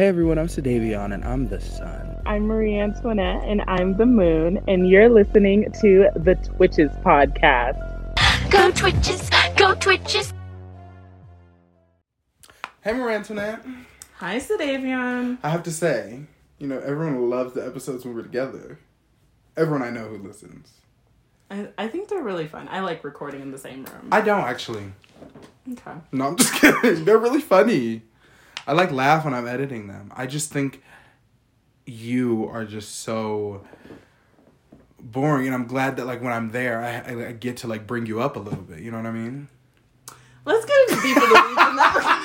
Hey everyone, I'm Sadavion and I'm the sun. I'm Marie Antoinette and I'm the moon, and you're listening to the Twitches podcast. Go Twitches, go Twitches. Hey, Marie Antoinette. Hi, Sadavion. I have to say, you know, everyone loves the episodes when we're together. Everyone I know who listens. I, I think they're really fun. I like recording in the same room. I don't actually. okay. No, I'm just kidding. They're really funny. I like laugh when I'm editing them. I just think you are just so boring, and I'm glad that like when I'm there, I, I, I get to like bring you up a little bit. You know what I mean? Let's get into deeper the weeds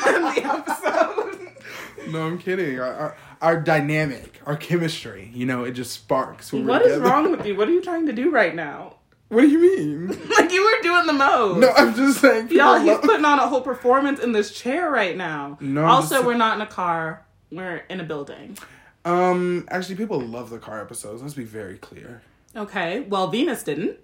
and then the episode. No, I'm kidding. Our, our our dynamic, our chemistry, you know, it just sparks. When What is wrong with you? What are you trying to do right now? What do you mean? Like you were doing the most. No, I'm just saying. Y'all, he's love- putting on a whole performance in this chair right now. No, Also, just- we're not in a car. We're in a building. Um, actually, people love the car episodes. Let's be very clear. Okay. Well, Venus didn't.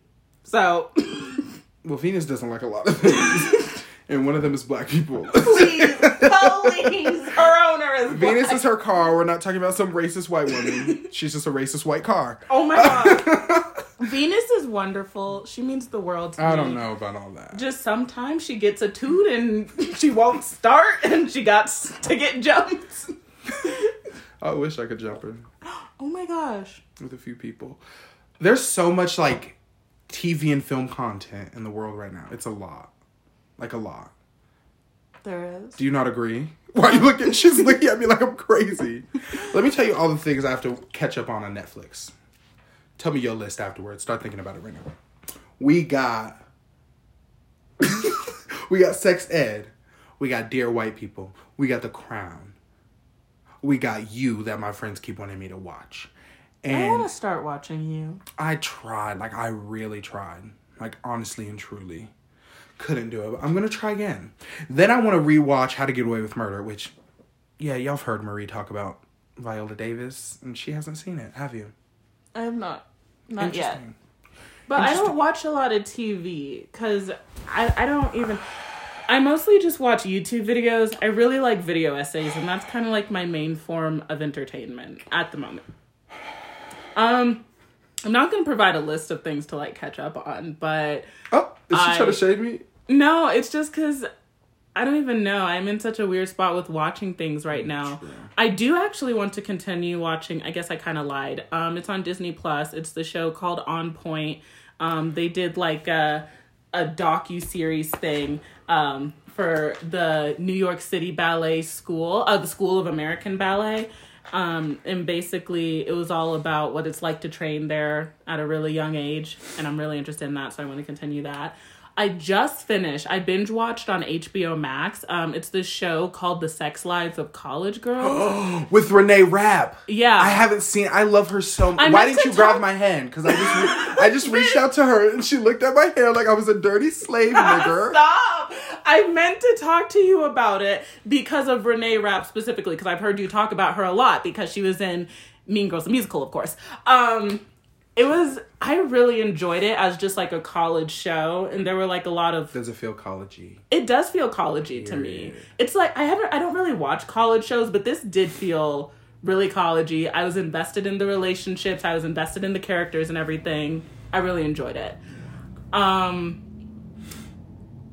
So Well, Venus doesn't like a lot of things, and one of them is black people. please, please, her owner is Venus black. is her car. We're not talking about some racist white woman. She's just a racist white car. Oh my god. Venus is wonderful. She means the world to me. I don't know about all that. Just sometimes she gets a toot and she won't start and she got to get jumped. I wish I could jump her Oh my gosh. with a few people. There's so much like TV and film content in the world right now. It's a lot, like a lot. There is. Do you not agree? Why are you looking? She's looking at me like I'm crazy. Let me tell you all the things I have to catch up on on Netflix. Tell me your list afterwards. Start thinking about it right now. We got, we got Sex Ed. We got Dear White People. We got The Crown. We got You that my friends keep wanting me to watch. I And want to start watching you. I tried, like I really tried, like honestly and truly, couldn't do it. But I'm gonna try again. Then I want to rewatch How to Get Away with Murder, which, yeah, y'all have heard Marie talk about Viola Davis, and she hasn't seen it, have you? I have not. Not yet. But I don't watch a lot of TV because I, I don't even. I mostly just watch YouTube videos. I really like video essays, and that's kind of like my main form of entertainment at the moment. Um, I'm not gonna provide a list of things to like catch up on, but Oh, is she I- trying to shade me? no, it's just because I don't even know. I'm in such a weird spot with watching things right now. I do actually want to continue watching. I guess I kind of lied. Um, it's on Disney Plus. It's the show called On Point. Um, they did like a a docu series thing um, for the New York City Ballet School, uh, the School of American Ballet. Um, and basically, it was all about what it's like to train there at a really young age, and I'm really interested in that, so I want to continue that. I just finished. I binge watched on HBO Max. Um, it's this show called The Sex Lives of College Girls. With Renee Rapp. Yeah. I haven't seen. I love her so much. Why didn't you grab my hand? Because I just, re- I just reached out to her and she looked at my hair like I was a dirty slave nigger. Stop! I meant to talk to you about it because of Renee Rapp specifically, because I've heard you talk about her a lot because she was in Mean Girls the musical, of course. Um, it was I really enjoyed it as just like a college show, and there were like a lot of Does it feel collegey? it does feel collegey to me. It's like I haven't I don't really watch college shows, but this did feel really collegey. I was invested in the relationships, I was invested in the characters and everything. I really enjoyed it. Um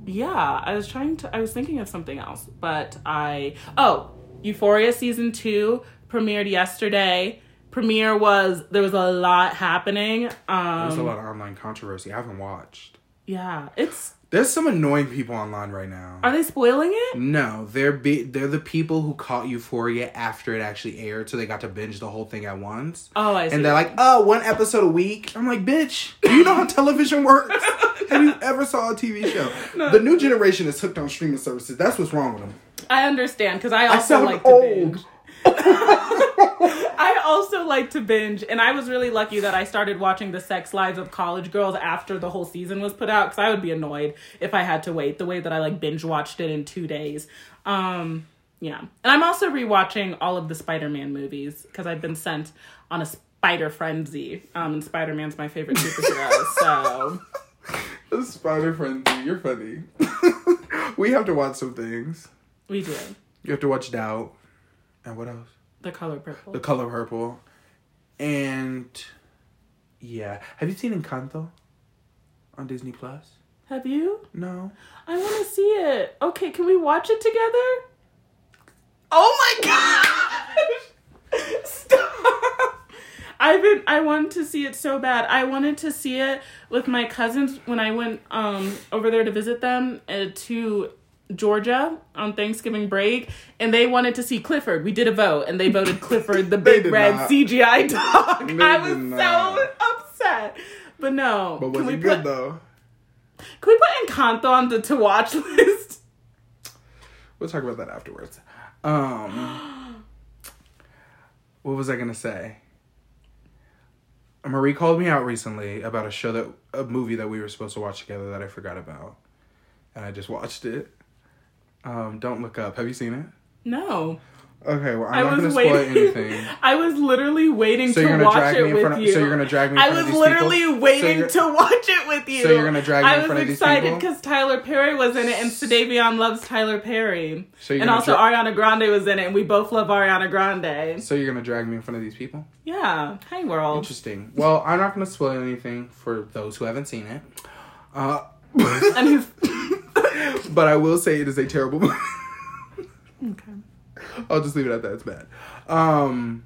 yeah, I was trying to I was thinking of something else, but I oh, Euphoria season 2 premiered yesterday. Premiere was there was a lot happening. Um There's a lot of online controversy. I haven't watched. yeah, it's There's some annoying people online right now. are they spoiling it? No, they're be- they're the people who caught Euphoria after it actually aired, so they got to binge the whole thing at once. Oh, I see. And they're like, "Oh, one episode a week." I'm like, "Bitch, do you know how television works? Have you ever saw a TV show?" The new generation is hooked on streaming services. That's what's wrong with them. I understand because I I also sound like to old. binge. I also like to binge, and I was really lucky that I started watching the Sex Lives of College Girls after the whole season was put out because I would be annoyed if I had to wait. The way that I like binge watched it in two days. Um, yeah, and I'm also rewatching all of the Spider-Man movies because I've been sent on a spider frenzy. Um, and Spider-Man's my favorite superhero, so The Spider Frenzy, you're funny. we have to watch some things. we do. You have to watch Doubt, and what else? The color purple. The Color Purple, and yeah, have you seen Encanto on Disney Plus? Have you? No. I want to see it. Okay, can we watch it together? Oh my gosh! Stop! I've been. I wanted to see it so bad. I wanted to see it with my cousins when I went um over there to visit them uh, to Georgia on Thanksgiving break, and they wanted to see Clifford. We did a vote, and they voted Clifford the big red not. CGI dog. They I was did so upset. But no. But was can we it good put, though? Can we put Encanto on the to watch list? We'll talk about that afterwards. Um, what was I gonna say? Marie called me out recently about a show that a movie that we were supposed to watch together that I forgot about, and I just watched it. Um, Don't look up. Have you seen it? No. Okay, well I I'm not gonna spoil anything. I was literally waiting So to watch drag it me in with front of- you. so you're gonna drag me in I front of was literally people? So waiting you're- to watch it with you. So you're gonna drag me I in front of these people? I was excited because Tyler Perry was in it, and Sedavion loves Tyler Perry, So you're and also dra- Ariana Grande was in it, and we both love Ariana Grande. So you're gonna drag me in front of these people? Yeah. Hi world. Interesting. Well, I'm not gonna spoil anything for those who haven't seen it. Uh, And he's but I will say it is a terrible movie. okay. I'll just leave it at that. It's bad. Um,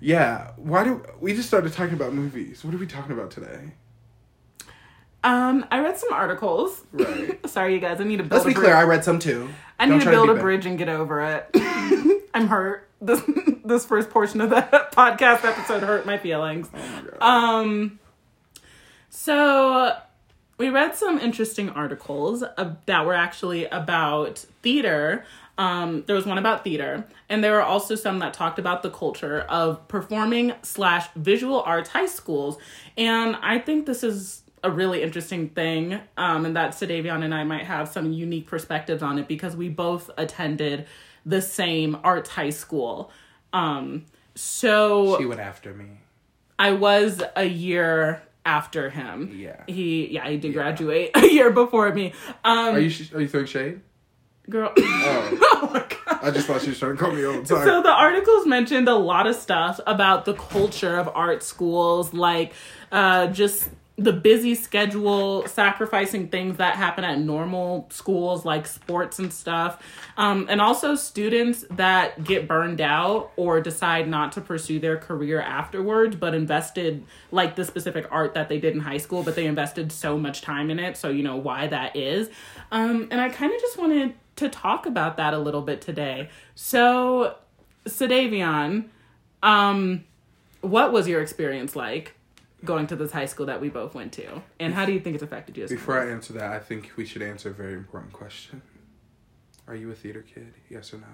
yeah. Why do we just started talking about movies? What are we talking about today? Um, I read some articles. Right. Sorry, you guys. I need to build. Let's a be bridge. clear. I read some too. I Don't need to build be a bad. bridge and get over it. I'm hurt. This this first portion of the podcast episode hurt my feelings. Oh my. Um, so we read some interesting articles uh, that were actually about theater. Um, there was one about theater, and there were also some that talked about the culture of performing slash visual arts high schools. And I think this is a really interesting thing, um, and that Sedavion and I might have some unique perspectives on it because we both attended the same arts high school. Um, so she went after me. I was a year after him. Yeah. He yeah, he did graduate a year before me. Um Are you sh- are you throwing shade? girl Oh, Oh my god. I just thought she was trying to call me old. So the articles mentioned a lot of stuff about the culture of art schools, like uh, just the busy schedule, sacrificing things that happen at normal schools like sports and stuff, um, and also students that get burned out or decide not to pursue their career afterwards, but invested like the specific art that they did in high school, but they invested so much time in it. So you know why that is, um, and I kind of just wanted to talk about that a little bit today. So, Sedavion, um, what was your experience like going to this high school that we both went to, and how do you think it's affected you? As Before I answer that, I think we should answer a very important question. Are you a theater kid? Yes or no?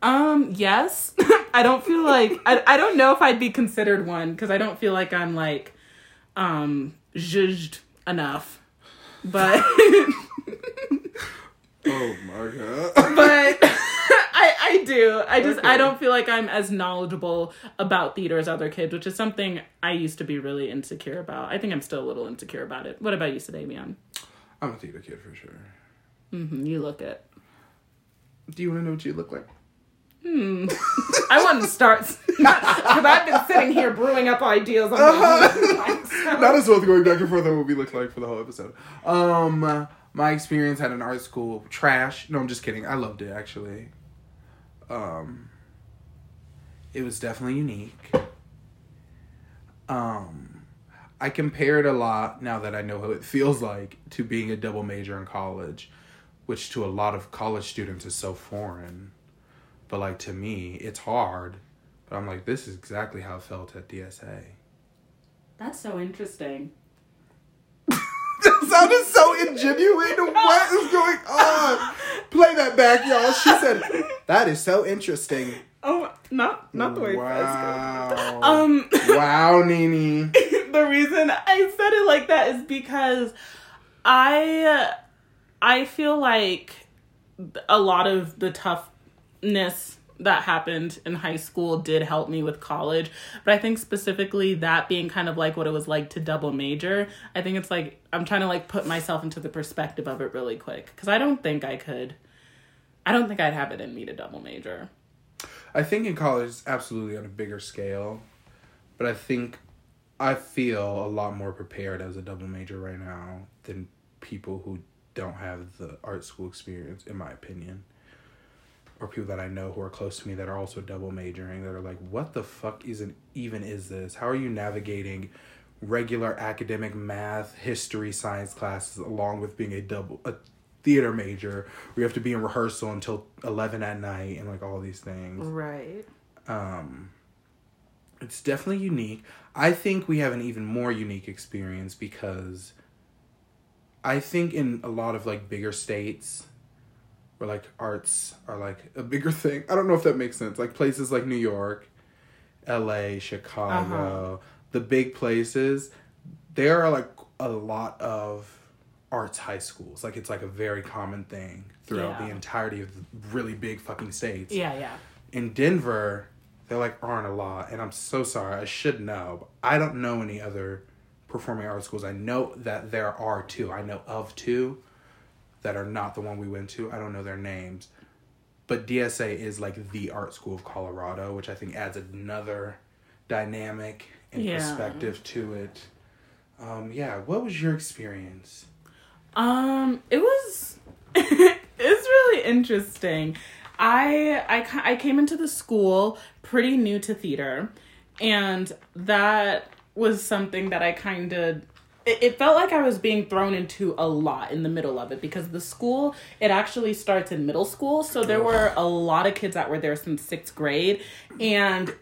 um, yes, I don't feel like I I don't know if I'd be considered one because I don't feel like I'm like um judged enough, but. Oh my god. but I I do. I just I don't feel like I'm as knowledgeable about theater as other kids, which is something I used to be really insecure about. I think I'm still a little insecure about it. What about you, Sedavion? I'm a theater kid for sure. Mm-hmm, you look it. Do you want to know what you look like? Hmm. I want to start because I've been sitting here brewing up ideas on own. Not as well going back and forth on what we look like for the whole episode. Um, my experience at an art school, trash. No, I'm just kidding. I loved it actually. Um, it was definitely unique. Um, I compare it a lot now that I know how it feels like to being a double major in college, which to a lot of college students is so foreign. But like to me, it's hard. But I'm like, this is exactly how it felt at DSA. That's so interesting. That sounded so ingenuine. What is going on? Play that back, y'all. She said, "That is so interesting." Oh, not not the way. Wow. Um. wow, Nini. the reason I said it like that is because I I feel like a lot of the toughness that happened in high school did help me with college. But i think specifically that being kind of like what it was like to double major i think it's like i'm trying to like put myself into the perspective of it really quick. Because i don't think i could i don't think i'd have it in me to double major. I think in college it's absolutely on a bigger scale, but I think I feel a lot more prepared as a double major right now than people who don't have the art school experience, in my opinion. Or people that I know who are close to me that are also double majoring that are like, what the fuck isn't even is this? How are you navigating regular academic math, history, science classes along with being a double a theater major where you have to be in rehearsal until eleven at night and like all these things. Right. Um it's definitely unique. I think we have an even more unique experience because I think in a lot of like bigger states where like arts are like a bigger thing. I don't know if that makes sense. Like places like New York, LA, Chicago, uh-huh. the big places, there are like a lot of arts high schools. Like it's like a very common thing throughout Yeah. the entirety of the really big fucking states Yeah, yeah. in Denver, there like aren't a lot, and I'm so sorry. I should know. But I don't know any other performing arts schools. I know that there are two. I know of two that are not the one we went to. I don't know their names, but DSA is like the art school of Colorado, which I think adds another dynamic and Yeah. perspective to it. Um, yeah, what was your experience? Um, it was it's really interesting. I I I came into the school pretty new to theater, and that was something that I kind of it, felt like I was being thrown into a lot in the middle of it because the school it actually starts in middle school, so there were a lot of kids that were there since sixth grade, and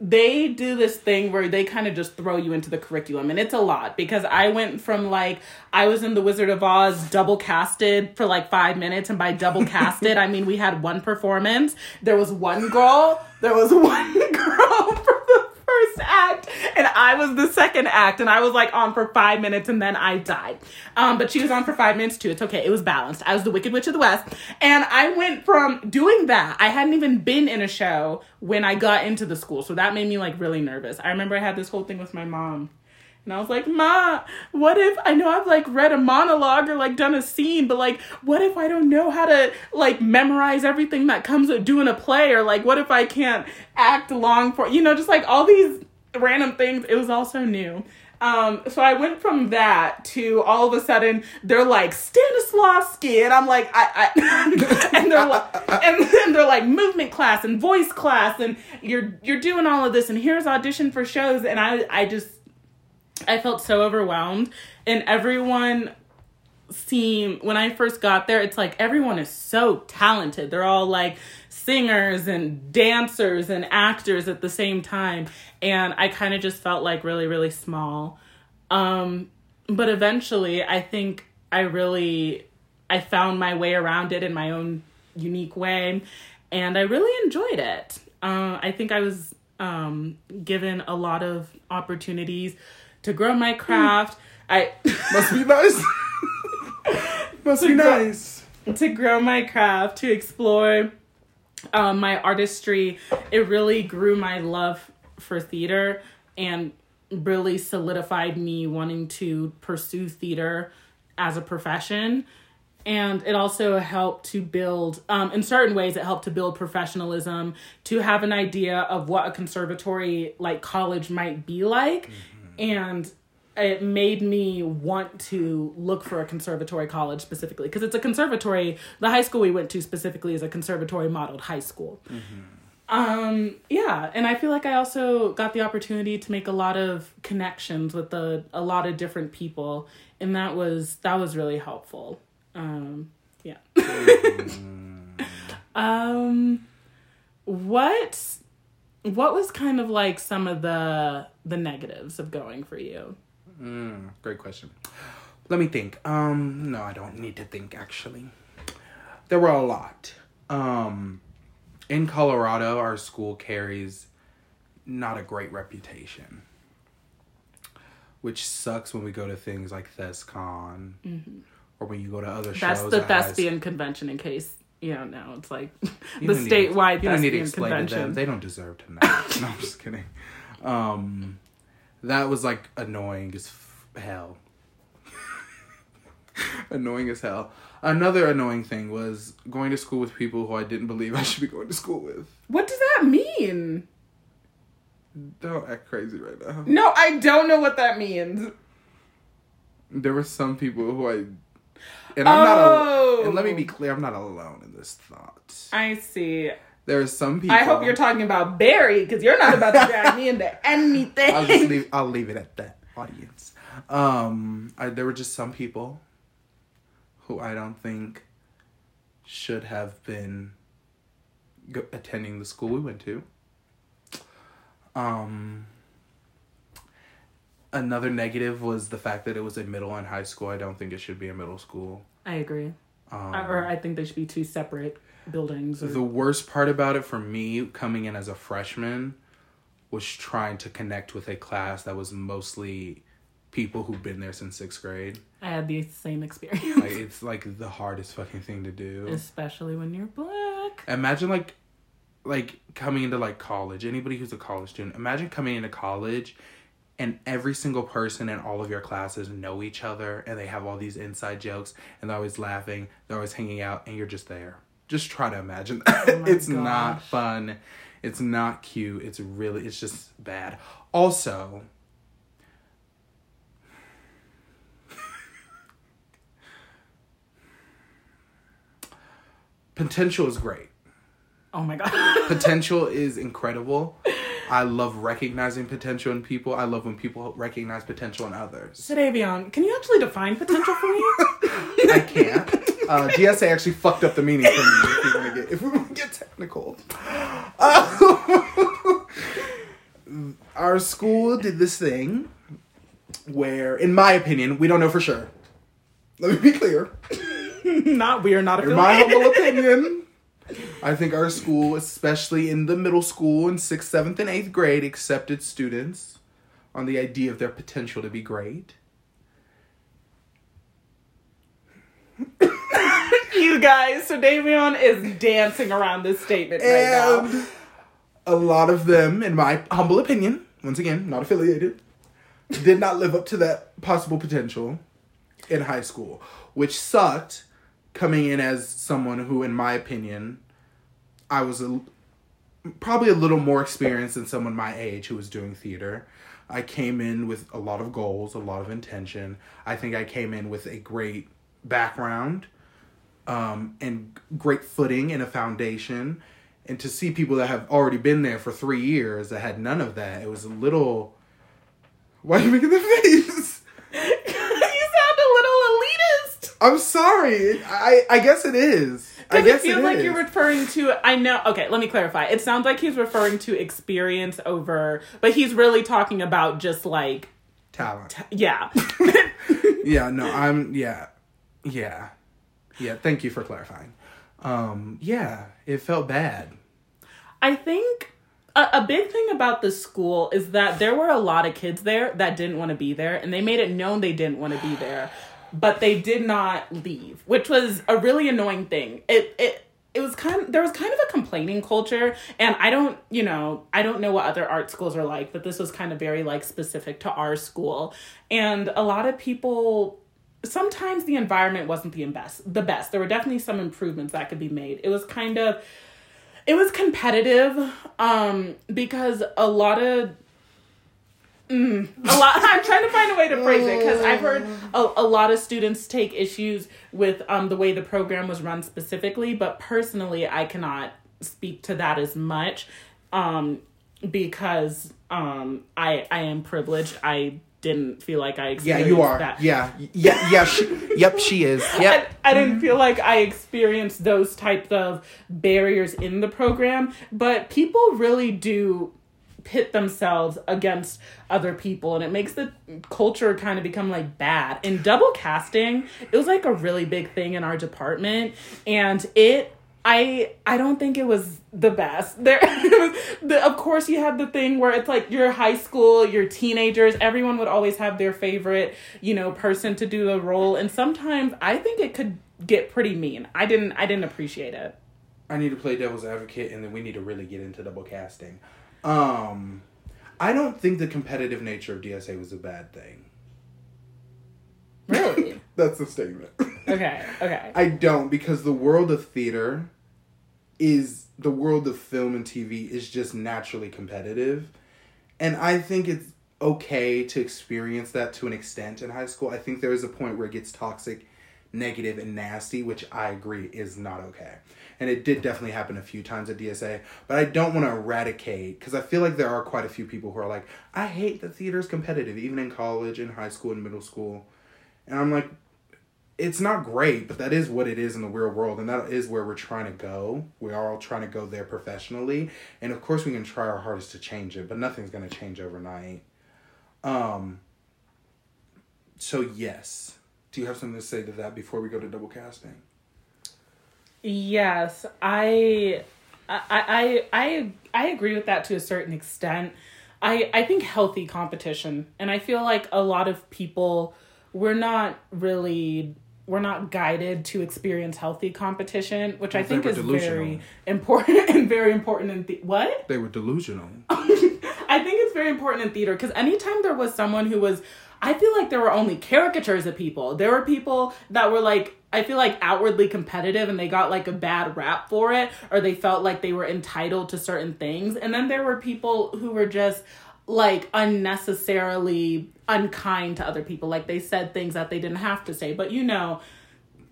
they do this thing where they kind of just throw you into the curriculum. And it's a lot because I went from like I was in the Wizard of Oz double casted for like 5 minutes. And by double casted I mean we had one performance. There was one girl. There was one girl first act and I was the second act and I was like on for 5 minutes and then I died. Um but she was on for 5 minutes too. It's okay. It was balanced. I was the Wicked Witch of the West and I went from doing that. I hadn't even been in a show when I got into the school so that made me like really nervous. I remember I had this whole thing with my mom and I was like, Ma, what if I know I've like read a monologue or like done a scene, but like, what if I don't know how to like memorize everything that comes with doing a play? Or like, what if I can't act long for, you know, just like all these random things. It was also new. Um, so I went from that to all of a sudden they're like Stanislavski, and I'm like, I, I and they're like, and then they're like movement class and voice class, and you're you're doing all of this, and here's audition for shows, and I I just I felt so overwhelmed, and everyone seemed when I first got there, it's like everyone is so talented. They're all like singers and dancers and actors at the same time, and I kind of just felt like really really small. Um, but eventually, I think I really I found my way around it in my own unique way, and I really enjoyed it. Uh, I think I was um, given a lot of opportunities to grow my craft. I Must be nice. Must be nice. to grow my craft, to explore um, my artistry. It really grew my love for theater and really solidified me wanting to pursue theater as a profession. And it also helped to build, um, in certain ways, it helped to build professionalism, to have an idea of what a conservatory like college might be like. And it made me want to look for a conservatory college specifically because it's a conservatory the high school we went to specifically is a conservatory modeled high school. Um yeah and i feel like i also got the opportunity to make a lot of connections with a, a lot of different people and that was that was really helpful. Um yeah. Um what what was kind of like some of the the negatives of going for you Mm, great question. Let me think. Um, no, I don't need to think actually. There were a lot. Um, in Colorado, our school carries not a great reputation, which sucks when we go to things like ThesCon or when you go to other Mm-hmm. That's shows. the that thespian convention. In case you know, it's like the don't need to- statewide You don't need to explain to them. convention. They don't deserve to know. no, I'm just kidding. Um, that was like annoying as f- hell. annoying as hell. Another annoying thing was going to school with people who I didn't believe I should be going to school with. What does that mean? Don't act crazy right now. No, I don't know what that means. There were some people who I, and I'm not. Oh. Al- and let me be clear, I'm not alone in this thought. I see. There are some people. I hope you're talking about Barry because you're not about to drag me into anything. I'll just leave. I'll leave it at that. Audience. Um, I, there were just some people who I don't think should have been attending the school we went to. Um, another negative was the fact that it was a middle and high school. I don't think it should be a middle school. I agree. Um, or I think they should be two separate buildings. Or, The worst part about it for me coming in as a freshman was trying to connect with a class that was mostly people who've been there since sixth grade. I had the same experience, Like it's like the hardest fucking thing to do. especially when you're black. Imagine like like coming into like college. Anybody who's a college student, imagine coming into college and every single person in all of your classes know each other and they have all these inside jokes and they're always laughing, they're always hanging out and you're just there. Just try to imagine that. Oh it's not fun. It's not cute. It's really it's just bad. Also, potential is great. Oh my god. potential is incredible. I love recognizing potential in people. I love when people recognize potential in others. Sadavion, can you actually define potential for me? I can't. Uh, DSA actually fucked up the meaning for me. If we want to get if we want to get technical, Uh, our school did this thing where, in my opinion, we don't know for sure. Let me be clear. not we are not In my humble opinion, I think our school, especially in the middle school in sixth, seventh, and eighth grade, accepted students on the idea of their potential to be great. you guys, so Davion is dancing around this statement right now. And a lot of them, in my humble opinion, once again, not affiliated, did not live up to that possible potential in high school, which sucked coming in as someone who, in my opinion, I was a, probably a little more experienced than someone my age who was doing theater. I came in with a lot of goals, a lot of intention. I think I came in with a great background um, and great footing and a foundation. And to see people that have already been there for three years that had none of that, it was a little. Why are you making the face? you sound a little elitist. I'm sorry. I I guess it is. I Because it guess feels it like is. you're referring to. I know. Okay, let me clarify. It sounds like he's referring to experience over, but he's really talking about just like, talent. yeah. Yeah. No. I'm. Yeah. Yeah. Yeah. Thank you for clarifying. Um. Yeah. It felt bad. I think a, a big thing about the school is that there were a lot of kids there that didn't want to be there, and they made it known they didn't want to be there, but they did not leave, which was a really annoying thing. It it. It was kind of, there was kind of a complaining culture and I don't, you know, I don't know what other art schools are like, but this was kind of very like specific to our school. And a lot of people sometimes the environment wasn't the best the best. There were definitely some improvements that could be made. It was kind of it was competitive um because a lot of mm, a lot i'm trying to find a way to phrase it because i've heard a, a lot of students take issues with um the way the program was run specifically but personally i cannot speak to that as much um because um i i am privileged i didn't feel like i Yeah. You are. that Yeah. Yeah. Yeah. She, yep. She is. Yep. I, I didn't feel like I experienced those types of barriers in the program, but people really do pit themselves against other people and it makes the culture kind of become like bad. In double casting, it was like a really big thing in our department and it I I don't think it was the best. There, the, of course, you had the thing where it's like you're high school, you're teenagers. Everyone would always have their favorite, you know, person to do the role, and sometimes I think it could get pretty mean. I didn't I didn't appreciate it. I need to play devil's advocate, and then we need to really get into double casting. Um, I don't think the competitive nature of DSA was a bad thing. Really? That's the statement. okay. Okay. I don't because the world of theater is the world of film and TV is just naturally competitive. And I think it's okay to experience that to an extent in high school. I think there is a point where it gets toxic, negative, and nasty, which I agree is not okay. And it did definitely happen a few times at DSA, but I don't want to eradicate because I feel like there are quite a few people who are like, I hate that theater is competitive, even in college, in high school, and middle school. And I'm like, it's not great, but that is what it is in the real world, and that is where we're trying to go. We are all trying to go there professionally, and of course, we can try our hardest to change it, but nothing's gonna change overnight. Um. So yes, do you have something to say to that before we go to double casting? Yes, I, I, I, I, I agree with that to a certain extent. I, I think healthy competition, and I feel like a lot of people, we're not really, we're not guided to experience healthy competition, which I Well, they think is delusional. very important and very important in the what. They were delusional. I think it's very important in theater because anytime there was someone who was, I feel like there were only caricatures of people. There were people that were like, I feel like outwardly competitive and they got like a bad rap for it, or they felt like they were entitled to certain things. And then there were people who were just like unnecessarily unkind to other people. Like they said things that they didn't have to say. But you know,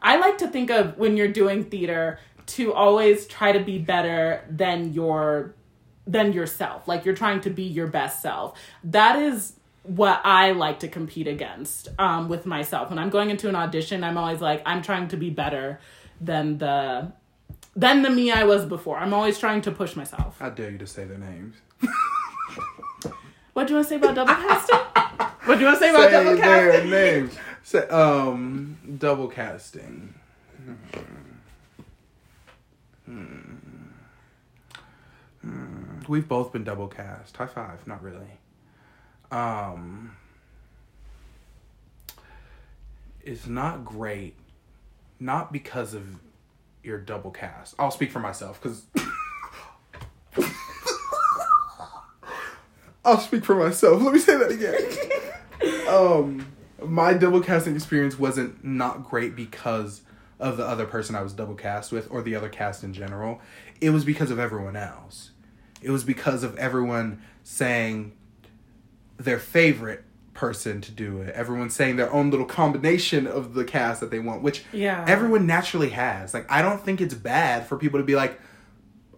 I like to think of when you're doing theater to always try to be better than your than yourself. Like you're trying to be your best self. That is what I like to compete against um, with myself. When I'm going into an audition, I'm always like, I'm trying to be better than the than the me I was before. I'm always trying to push myself. How dare you to say their names? What do you want to say about double casting? what do you want to say about say double their casting? names. Say, um, double casting. Hmm. Hmm. We've both been double cast. High five. Not really. Um, it's not great. Not because of your double cast. I'll speak for myself because. I'll speak for myself. Let me say that again. um, my double casting experience wasn't not great because of the other person I was double cast with or the other cast in general. It was because of everyone else. It was because of everyone saying their favorite person to do it. Everyone's saying their own little combination of the cast that they want, which Yeah. everyone naturally has. Like I don't think it's bad for people to be like,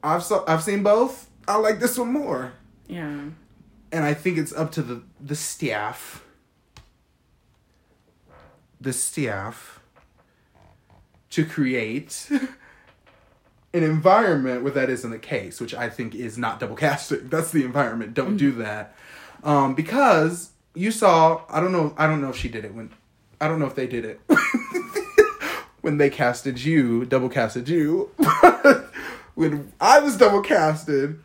I've so, I've seen both. I like this one more Yeah. and I think it's up to the the staff, the staff, to create an environment where that isn't the case, which I think is not double casting. That's the environment. Don't mm-hmm. do that, um, because you saw. I don't know. I don't know if she did it when. I don't know if they did it when they casted you, double casted you. when I was double casted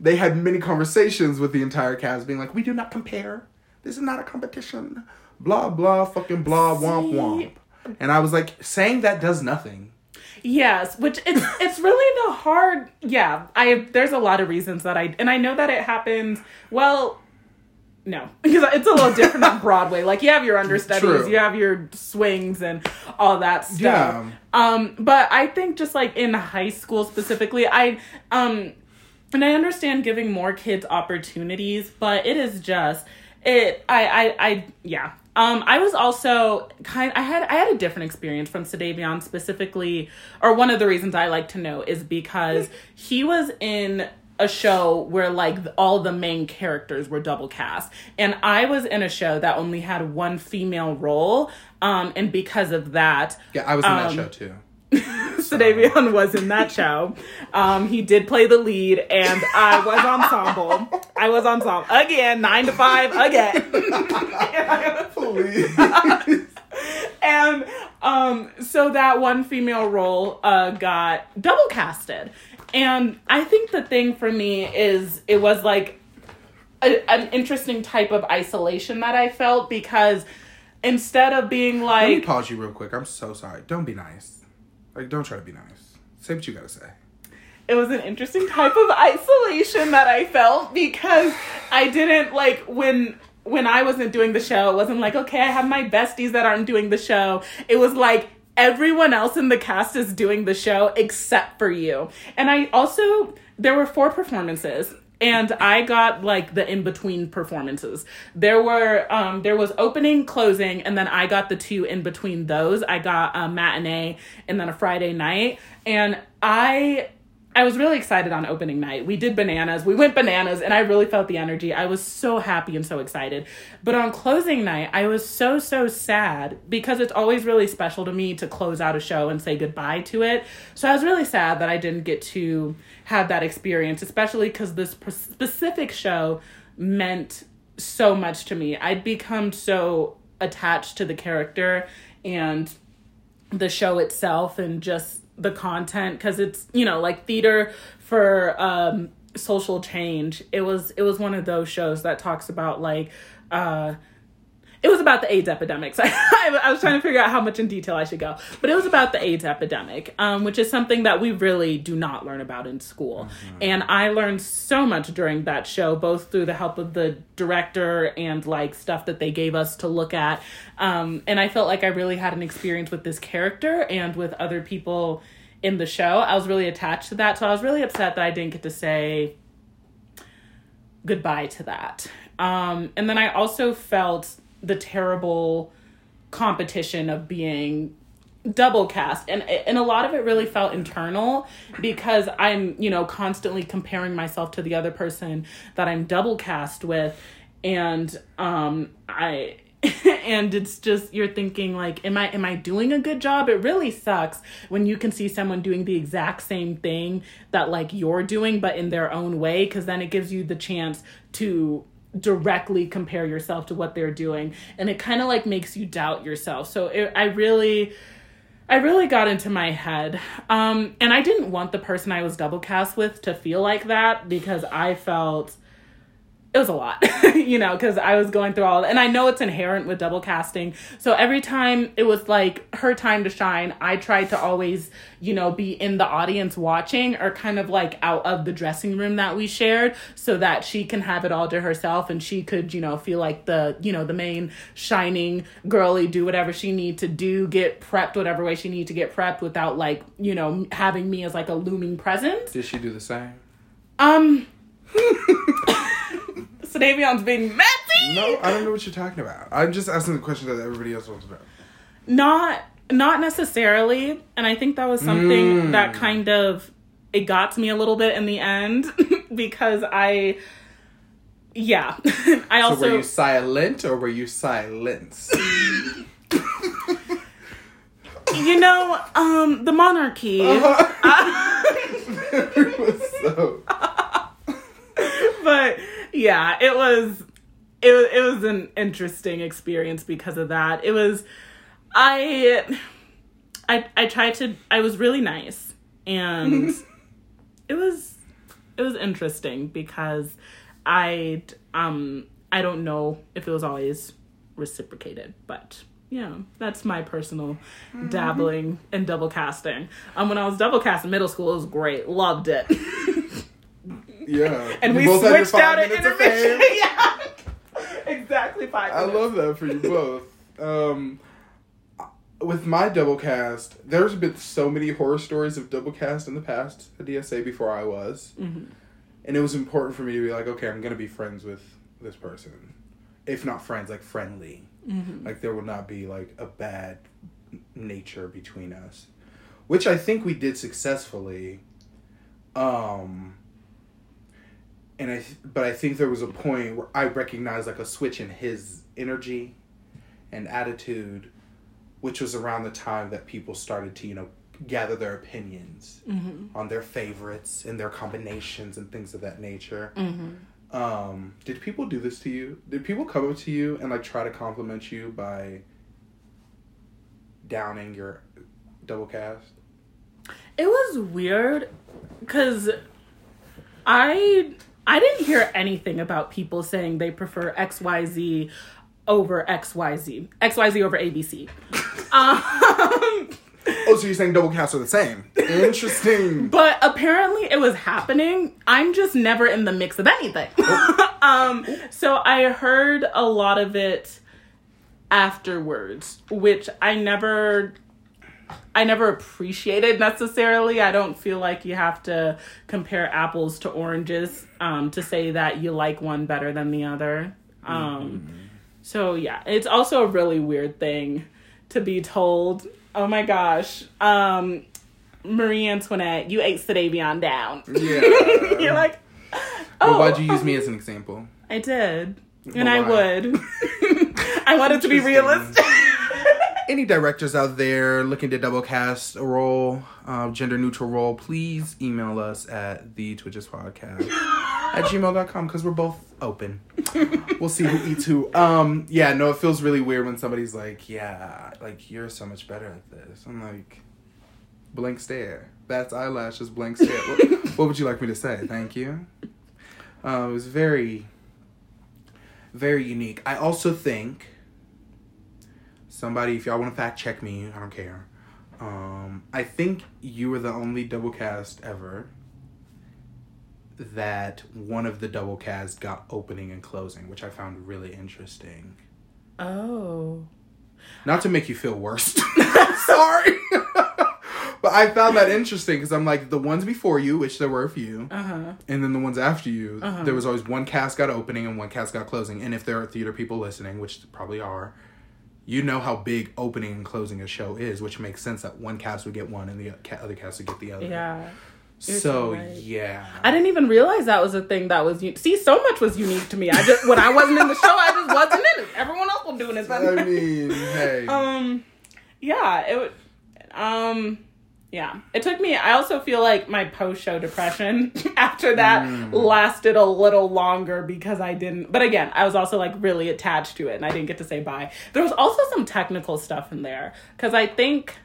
they had many conversations with the entire cast being like, we do not compare. This is not a competition. Blah, blah, fucking blah, womp, womp. And I was like, saying that does nothing. Yes, which it's it's really the hard. Yeah, I there's a lot of reasons that I and I know that it happens. Well, no, because it's a little different on Broadway. Like you have your understudies, True. you have your swings and all that stuff. Yeah. Um, but I think just like in high school specifically, I um, and I understand giving more kids opportunities, but it is just it. I I I yeah. Um, I was also kind. I had I had a different experience from Sedavion specifically, or one of the reasons I like to know is because he was in a show where like all the main characters were double cast, and I was in a show that only had one female role. Um, and because of that, Yeah, I was in that Um, show too. Sedavion was in that show. Um, he did play the lead, and I was ensemble. I was ensemble again, nine to five again. Please. and um, so that one female role uh, got double casted, and I think the thing for me is it was like a, an interesting type of isolation that I felt because instead of being like. Let me pause you real quick. I'm so sorry. Don't be nice. Like, don't try to be nice. Say what you gotta say. it was an interesting type of isolation that I felt because I didn't like when when I wasn't doing the show, it wasn't like, okay, I have my besties that aren't doing the show. It was like everyone else in the cast is doing the show except for you. And I also there were four performances and I got like the in between performances. There were um there was opening, closing, and then I got the two in between those. I got a matinee and then a Friday night, and I I was really excited on opening night. We did bananas. We went bananas and I really felt the energy. I was so happy and so excited. But on closing night, I was so so sad because it's always really special to me to close out a show and say goodbye to it. So I was really sad that I didn't get to have that experience, especially cuz this specific show meant so much to me. I'd become so attached to the character and the show itself and just the content because it's you know like theater for um social change. It was it was one of those shows that talks about like uh it was about the AIDS epidemic. So I, I was trying to figure out how much in detail I should go, but it was about the AIDS epidemic, um, which is something that we really do not learn about in school. And I learned so much during that show, both through the help of the director and like stuff that they gave us to look at. Um, and I felt like I really had an experience with this character and with other people in the show. I was really attached to that, so I was really upset that I didn't get to say goodbye to that. Um, and then I also felt the terrible competition of being double cast. And and a lot of it really felt internal because I'm you know constantly comparing myself to the other person that I'm double cast with. And um I and it's just you're thinking like am i am i doing a good job? It really sucks when you can see someone doing the exact same thing that like you're doing but in their own way because then it gives you the chance to directly compare yourself to what they're doing and it kind of like makes you doubt yourself so it, i really I really got into my head. Um, and I didn't want the person I was double cast with to feel like that because I felt it was a lot, you know, because I was going through all, and I know it's inherent with double casting. So every time it was like her time to shine, I tried to always, you know, be in the audience watching or kind of like out of the dressing room that we shared so that she can have it all to herself and she could, you know, feel like the, you know, the main shining girly, do whatever she need to do, get prepped whatever way she need to get prepped without like, you know, having me as like a looming presence. Did she do the same? Um, Sedavion's being messy. No, I don't know what you're talking about. I'm just asking the question that everybody else wants to know. Not not necessarily, and I think that was something Mm. that kind of it got to me a little bit in the end because I yeah. I So also were you silent or were you silenced? you know, um the monarchy. so, but yeah, it was it was it was an interesting experience because of that. It was I I I tried to I was really nice and it was it was interesting because I um I don't know if it was always reciprocated, but yeah, that's my personal dabbling and double casting. Um, when I was double cast in middle school, it was great, loved it. yeah. and You we both had your switched out at minutes intermission. yeah, exactly five. I love that for you both. Um, with my double cast, there's been so many horror stories of double cast in the past at DSA before I was, Mm-hmm. and it was important for me to be like, okay, I'm gonna be friends with this person, if not friends, like friendly. Mm-hmm. Like there will not be like a bad nature between us, which I think we did successfully. Um, and I, but I think there was a point where I recognized like a switch in his energy and attitude, which was around the time that people started to you know gather their opinions on their favorites and their combinations and things of that nature. Um, did people do this to you? Did people come up to you and like try to compliment you by downing your double cast? It was weird because I I didn't hear anything about people saying they prefer XYZ over XYZ. XYZ over ABC. um, Oh, so you're saying double casts are the same? Interesting. but apparently it was happening. I'm just never in the mix of anything. um, so I heard a lot of it afterwards, which I never I never appreciated necessarily. I don't feel like you have to compare apples to oranges um, to say that you like one better than the other. Um, So yeah, it's also a really weird thing to be told. Oh my gosh, um, Marie Antoinette, you ate Sedavion down. Yeah. You're like, oh, why'd you use me as an example? I did, But and I would. I wanted to be realistic. Any directors out there looking to double cast a role, uh, gender neutral role, please email us at the Twitches Podcast at gmail.com because we're both open. we'll see who eats who. Um, yeah, no, it feels really weird when somebody's like, yeah, like you're so much better at this. I'm like, blank stare. That's eyelashes, blank stare. what, what would you like me to say? Thank you. Uh, it was very, very unique. I also think somebody, if y'all want to fact check me, I don't care. Um, I think you were the only double cast ever that one of the double cast got opening and closing, which I found really interesting. Oh. Not to make you feel worse. Sorry. but I found that interesting because I'm like, the ones before you, which there were a few, Uh huh. and then the ones after you, Uh-huh. there was always one cast got opening and one cast got closing. And if there are theater people listening, which probably are, you know how big opening and closing a show is, which makes sense that one cast would get one and the other cast would get the other. Yeah. You're So so right. yeah, I didn't even realize that was a thing that was. U- See, so much was unique to me. I just when I wasn't in the show, I just wasn't in it. Everyone else was doing it. I mean, hey, um, yeah, it would. Um, yeah, it took me. I also feel like my post show depression after that Mm. lasted a little longer because I didn't. But again, I was also like really attached to it, and I didn't get to say bye. There was also some technical stuff in there because I think.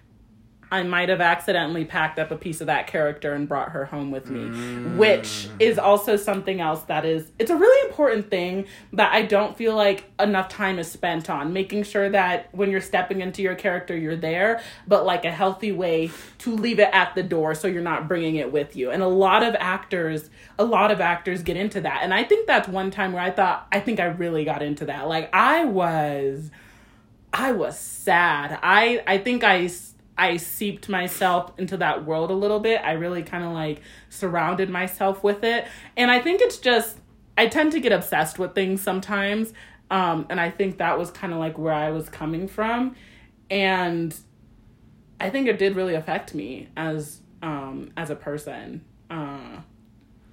I might have accidentally packed up a piece of that character and brought her home with me, which is also something else that is it's a really important thing that I don't feel like enough time is spent on making sure that when you're stepping into your character you're there, but like a healthy way to leave it at the door so you're not bringing it with you. And a lot of actors, a lot of actors get into that. And I think that's one time where I thought I think I really got into that. Like I was I was sad. I I think I I seeped myself into that world a little bit. I really kind of like surrounded myself with it. And I think it's just I tend to get obsessed with things sometimes. Um and I think that was kind of like where I was coming from and I think it did really affect me as um as a person. Uh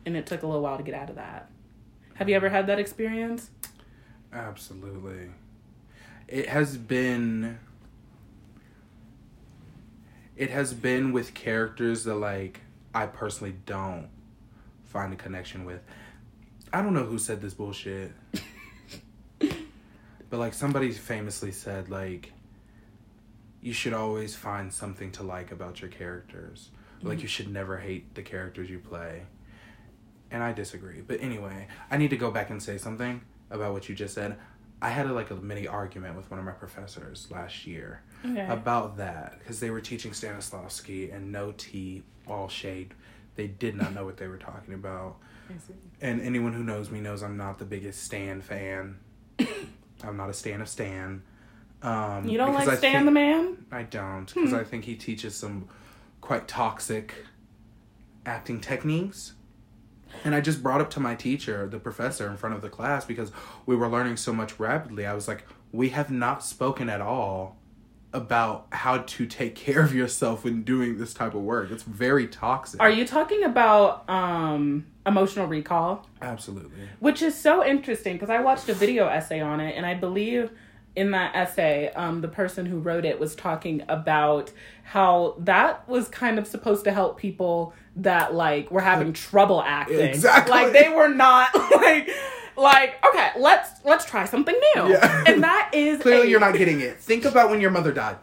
and it took a little while to get out of that. Have you ever had that experience? absolutely. It has been. It has been with characters that like I personally don't find a connection with. I don't know who said this bullshit. but like somebody famously said like you should always find something to like about your characters. Like mm-hmm. you should never hate the characters you play. And I disagree. But anyway, I need to go back and say something about what you just said. I had a, like a mini argument with one of my professors last year Okay. about that because they were teaching Stanislavski and no tea, all shade. They did not know what they were talking about. And anyone who knows me knows I'm not the biggest Stan fan. I'm not a Stan of Stan. Um, You don't like I Stan think- the Man? I don't because I think he teaches some quite toxic acting techniques. And I just brought up to my teacher, the professor, in front of the class because we were learning so much rapidly. I was like, we have not spoken at all about how to take care of yourself when doing this type of work. It's very toxic. Are you talking about um emotional recall? Absolutely. Which is so interesting because I watched a video essay on it and I believe in that essay um the person who wrote it was talking about how that was kind of supposed to help people that like were having trouble acting. Exactly. Like they were not like like okay, let's let's try something new. Yeah. And that is Clearly, a- you're not getting it. Think about when your mother died.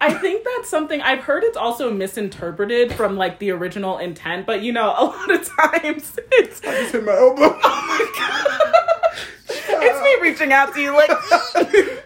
I think that's something I've heard it's also misinterpreted from like the original intent, but you know, a lot of times it's I just hit my elbow. Oh it's me reaching out to you like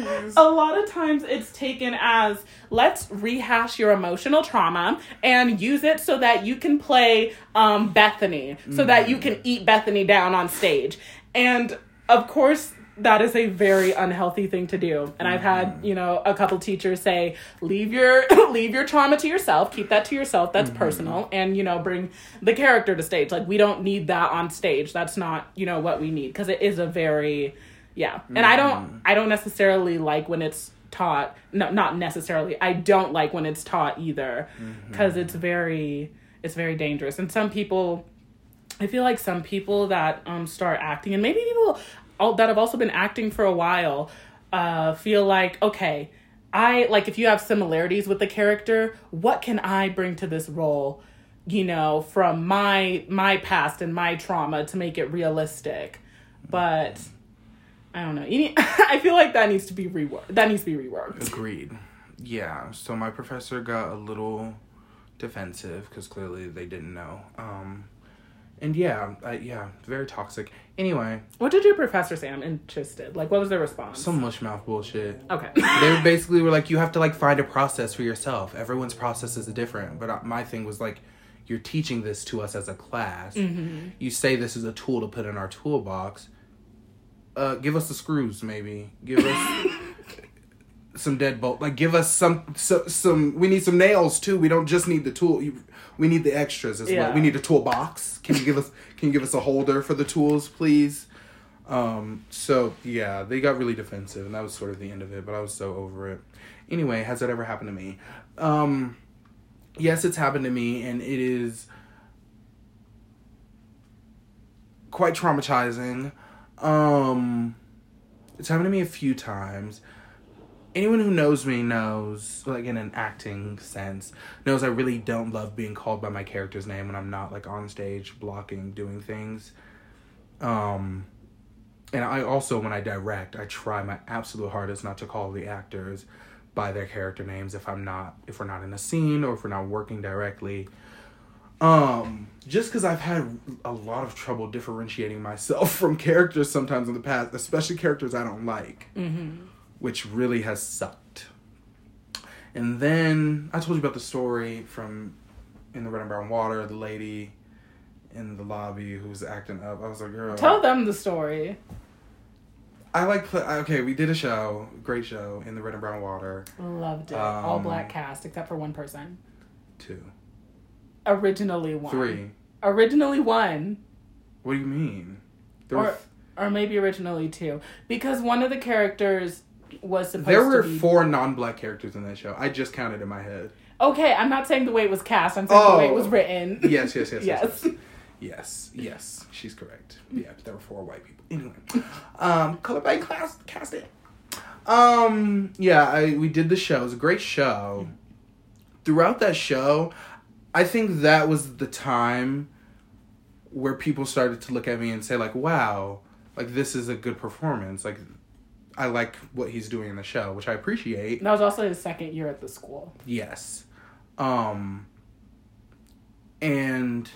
Please. a lot of times it's taken as let's rehash your emotional trauma and use it so that you can play um, Bethany, so that you can mm. eat Bethany down on stage. And of course, that is a very unhealthy thing to do. And I've had, mm-hmm. you know, a couple teachers say, leave your leave your trauma to yourself, keep that to yourself, that's mm-hmm. personal, and you know, bring the character to stage. Like we don't need that on stage. That's not, you know, what we need because it is a very yeah. And I don't I don't necessarily like when it's taught. No, not necessarily. I don't like when it's taught either because it's very it's very dangerous. And some people I feel like some people that um start acting and maybe people al- that have also been acting for a while uh feel like okay, I like if you have similarities with the character, what can I bring to this role, you know, from my my past and my trauma to make it realistic. But I don't know. Need, I feel like that needs to be reworked. That needs to be reworked. Agreed. Yeah. So my professor got a little defensive because clearly they didn't know. Um, and yeah, I, yeah, very toxic. Anyway, What did your professor say? I'm interested. Like, what was their response? some mushmouth bullshit. okay. they basically were like, you have to like find a process for yourself. Everyone's process is different. But uh, my thing was like, you're teaching this to us as a class. You say this is a tool to put in our toolbox. Uh, give us the screws, maybe. Give us some deadbolt. Like, give us some, so, some. We need some nails too. We don't just need the tool. You, we need the extras as well. We need a toolbox. Can you give us? Can you give us a holder for the tools, please? Um, so yeah, they got really defensive, and that was sort of the end of it. But I was so over it. Anyway, has that ever happened to me? Um, yes, it's happened to me, and it is quite traumatizing. Um, it's happened to me a few times. Anyone who knows me knows, like in an acting sense, knows I really don't love being called by my character's name when I'm not like on stage blocking, doing things. Um, and I also, when I direct, I try my absolute hardest not to call the actors by their character names if I'm not, if we're not in a scene or if we're not working directly. Um, just because I've had a lot of trouble differentiating myself from characters sometimes in the past, especially characters I don't like, which really has sucked. And then I told you about the story from in the Red and Brown Water, the lady in the lobby who was acting up. I was like, girl. Tell them the story. I like play. Okay, we did a show, great show in the Red and Brown Water. Loved it. All Um, black cast except for one person. Two, Originally one. three. Originally one. What do you mean? There Or or maybe originally two. Because one of the characters was supposed there were be four non-black characters in that show. I just counted in my head. Okay, I'm not saying the way it was cast, I'm saying the way it Oh. was written. Yes, yes, yes, yes, Yes. yes. Yes, yes, she's correct. Yeah, there were four white people. Anyway, um, colorblind class casting. Um, yeah, I we did the show. It was a great show. Throughout that show, I think that was the time where people started to look at me and say like, "Wow, like this is a good performance." Like, I like what he's doing in the show, which I appreciate. That was also his second year at the school. Yes. Um and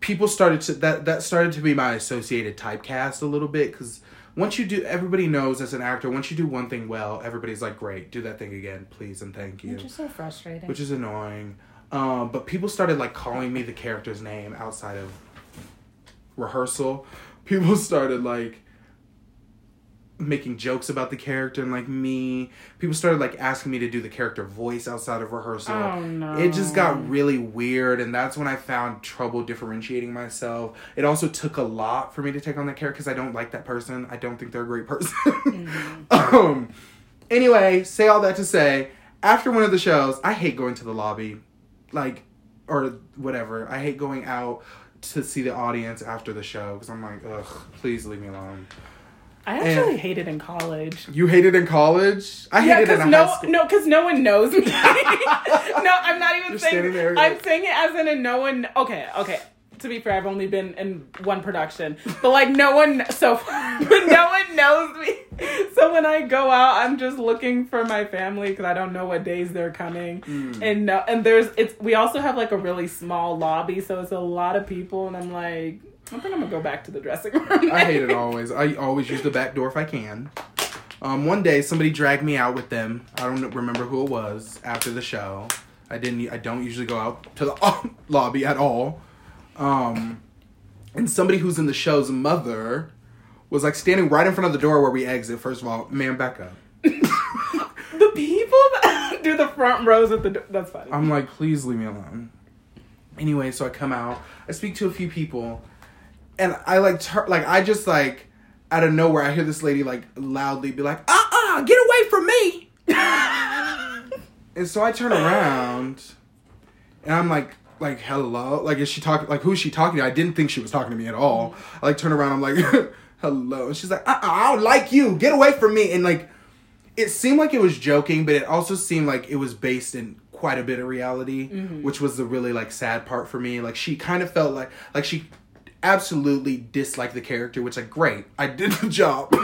people started to that that started to be my associated typecast a little bit cuz once you do everybody knows as an actor once you do one thing well everybody's like great do that thing again please and thank you Which is so frustrating. which is annoying um but people started like calling me the character's name outside of rehearsal. People started like making jokes about the character and like me. People started like asking me to do the character voice outside of rehearsal. Oh, no. it just got really weird and that's when i found trouble differentiating myself. It also took a lot for me to take on that character because i don't like that person. I don't think they're a great person. Um anyway say all that to say after one of the shows i hate going to the lobby like or whatever i hate going out to see the audience after the show because i'm like ugh please leave me alone I actually hated it in college. you hated it in college i Yeah, hated in because high no, school no, because no one knows me. no, I'm not even You're saying. I'm saying it as in a no one. Okay, okay. To be fair, I've only been in one production, but like no one so far, but no one knows me. So when I go out, I'm just looking for my family because I don't know what days they're coming, Hmm. and no, and there's it's. We also have like a really small lobby, so it's a lot of people, and I'm like, I think I'm gonna go back to the dressing room. I hate it always. I always use the back door if I can. Um, one day somebody dragged me out with them. I don't remember who it was after the show. I didn't. I don't usually go out to the lobby at all. Um, and somebody who's in the show's mother was like standing right in front of the door where we exit. First of all, man, back up. The people that do the front rows at the door. That's funny. I'm like, please leave me alone. Anyway, so I come out, I speak to a few people, and I like, tur- like I just like, out of nowhere, I hear this lady like loudly be like, "Uh, uh get away from me!" and so I turn around, and I'm like, like, hello, like, is she talking? Like, who is she talking to? I didn't think she was talking to me at all. I like turn around, I'm like, hello, and she's like, uh, uh I don't like you, get away from me, and like it seemed like it was joking, but it also seemed like it was based in quite a bit of reality, which was the really like sad part for me. Like she kind of felt like like she absolutely disliked the character, which like great, I did the job.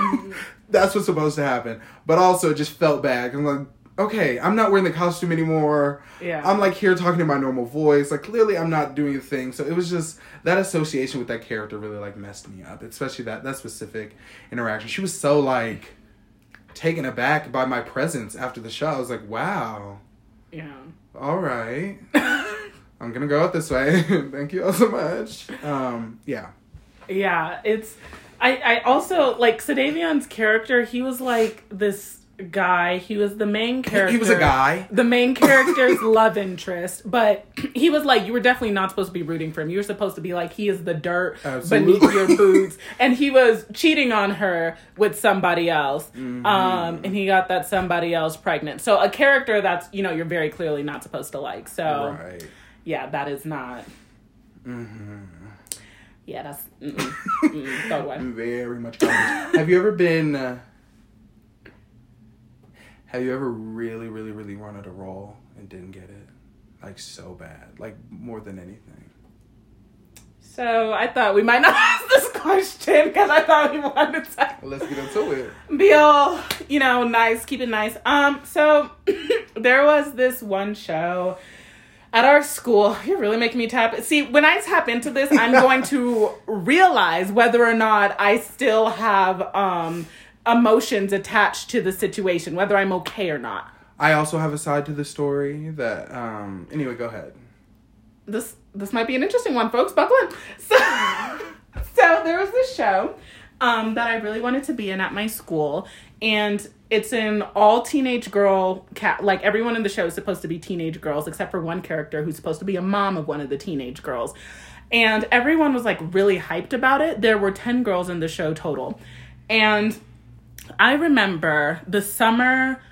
That's what's supposed to happen. But also it just felt bad I'm like, okay, I'm not wearing the costume anymore. Yeah. I'm like here talking in my normal voice. Like clearly I'm not doing a thing. So it was just that association with that character really like messed me up. Especially that that specific interaction. She was so like taken aback by my presence after the show. I was like, wow, yeah. all right. I'm gonna go out this way. Thank you all so much. Um, yeah. Yeah, it's. I I also like Sadavion's character. He was like this guy. He was the main character. He was a guy. The main character's love interest, but he was like you were definitely not supposed to be rooting for him. You were supposed to be like he is the dirt Absolutely. beneath your boots, and he was cheating on her with somebody else. Mm-hmm. Um, and he got that somebody else pregnant. So a character that's you know you're very clearly not supposed to like. So Right. yeah, that is not. Mm-hmm. Yeah, that's mm-mm, mm-mm. Very much have you ever been? Uh, have you ever really, really, really wanted a role and didn't get it? Like so bad, like more than anything. So I thought we might not ask this question because I thought we wanted to Let's get into it. be all, you know, nice, keep it nice. Um, so there was this one show at our school. You're really making me tap. See, when I tap into this, I'm going to realize whether or not I still have um emotions attached to the situation, whether I'm okay or not. I also have a side to the story that. um Anyway, go ahead. this this might be an interesting one, folks. Buckle in. So, so there was this show um, that I really wanted to be in at my school, and it's an all teenage girl cat. Like everyone in the show is supposed to be teenage girls, except for one character who's supposed to be a mom of one of the teenage girls. And everyone was like really hyped about it. There were ten girls in the show total, and I remember the summer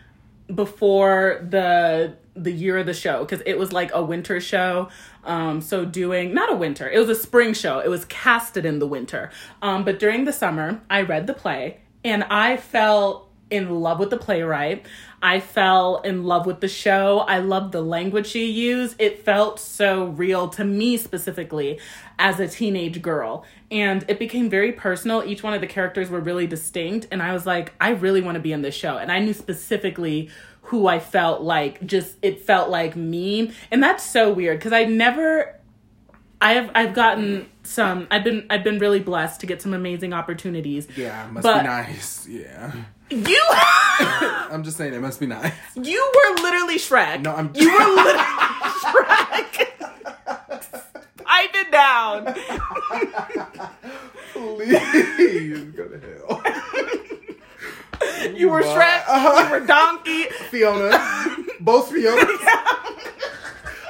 before the the year of the show because it was like a winter show um so doing not a winter it was a spring show. It was casted in the winter. Um but during the summer i read the play and i fell in love with the playwright. I fell in love with the show. I loved the language she used. It felt so real to me specifically as a teenage girl and it became very personal each one of the characters were really distinct and i was like i really want to be in this show and i knew specifically who I felt like just it felt like me. And that's so weird because I never I have I've gotten some I've been I've been really blessed to get some amazing opportunities. Yeah, must But- be nice. Yeah, You I'm just saying it must be nice. you were literally Shrek. No, I'm. You were literally Shrek. Pipe it down. Please go to hell. You were? Shrek. You were Donkey. Fiona, both Fiona.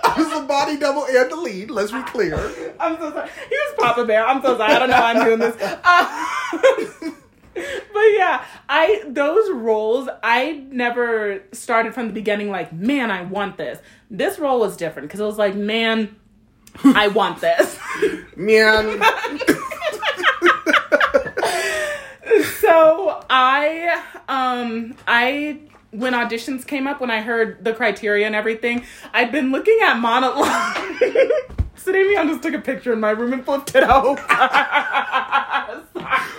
I was the body double and the lead. Let's be clear. I'm so sorry. He was Papa Bear. I'm so sorry. I don't know why I'm doing this. Uh, but yeah, I those roles I never started from the beginning like, man, I want this. This role was different because it was like, man, I want this. Man, so I um I when auditions came up when I heard the criteria and everything, I'd been looking at monologue. Sidamion just took a picture in my room and flipped it over. why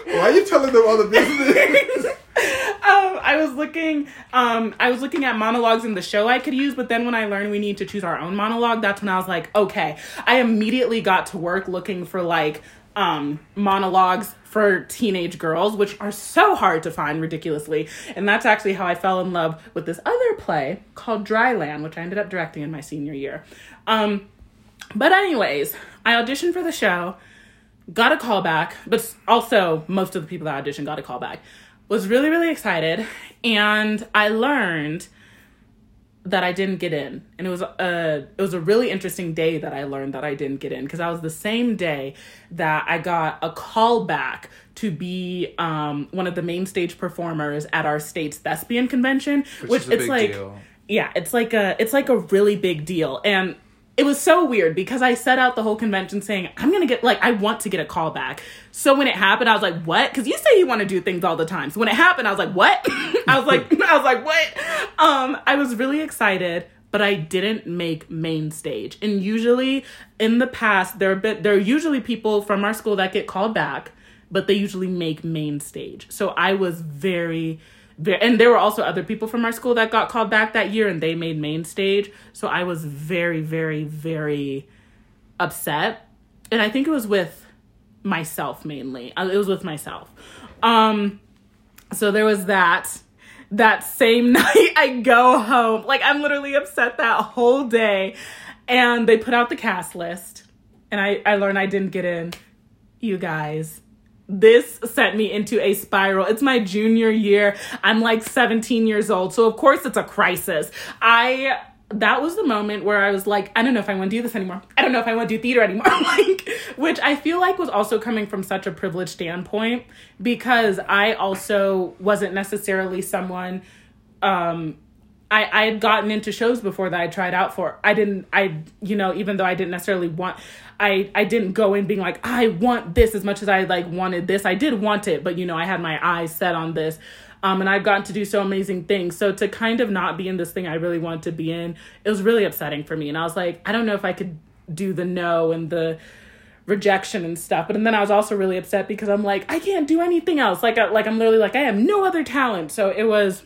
are you telling them all the business? um, I was looking, um, I was looking at monologues in the show I could use, but then when I learned we need to choose our own monologue, that's when I was like, okay. I immediately got to work looking for like um, monologues for teenage girls, which are so hard to find ridiculously. And that's actually how I fell in love with this other play called Dryland, which I ended up directing in my senior year. Um, but anyways, I auditioned for the show got a call back, but also most of the people that auditioned got a call back. Was really, really excited. And I learned that I didn't get in. And it was a it was a really interesting day that I learned that I didn't get in because that was the same day that I got a call back to be um, one of the main stage performers at our state's thespian convention, which, is a it's big like deal. yeah, it's like a it's like a really big deal. And it was so weird because I set out the whole convention saying I'm gonna get like I want to get a call back. So when it happened, I was like, "What?" Because you say you want to do things all the time. So when it happened, I was like, "What?" I was like, "I was like, what?" Um, I was really excited, but I didn't make main stage. And usually, in the past, there are bit there are usually people from our school that get called back, but they usually make main stage. So I was very and there were also other people from our school that got called back that year and they made main stage. So I was very, very, very upset. And I think it was with myself mainly. Uh, It was with myself. Um, so there was that. That same night, I go home. Like, I'm literally upset that whole day. And they put out the cast list. And I, I learned I didn't get in. You guys, this sent me into a spiral. It's my junior year. I'm like 17 years old. So of course it's a crisis. I that was the moment where I was like, I don't know if I want to do this anymore. I don't know if I want to do theater anymore. like which I feel like was also coming from such a privileged standpoint because I also wasn't necessarily someone um I, I had gotten into shows before that I tried out for. I didn't I you know, even though I didn't necessarily want I I didn't go in being like, I want this as much as I like wanted this. I did want it, but you know, I had my eyes set on this. Um, and I've gotten to do so amazing things. So to kind of not be in this thing I really wanted to be in, it was really upsetting for me. And I was like, I don't know if I could do the no and the rejection and stuff. But and then I was also really upset because I'm like, I can't do anything else. Like, I, like I'm literally like, I have no other talent. So it was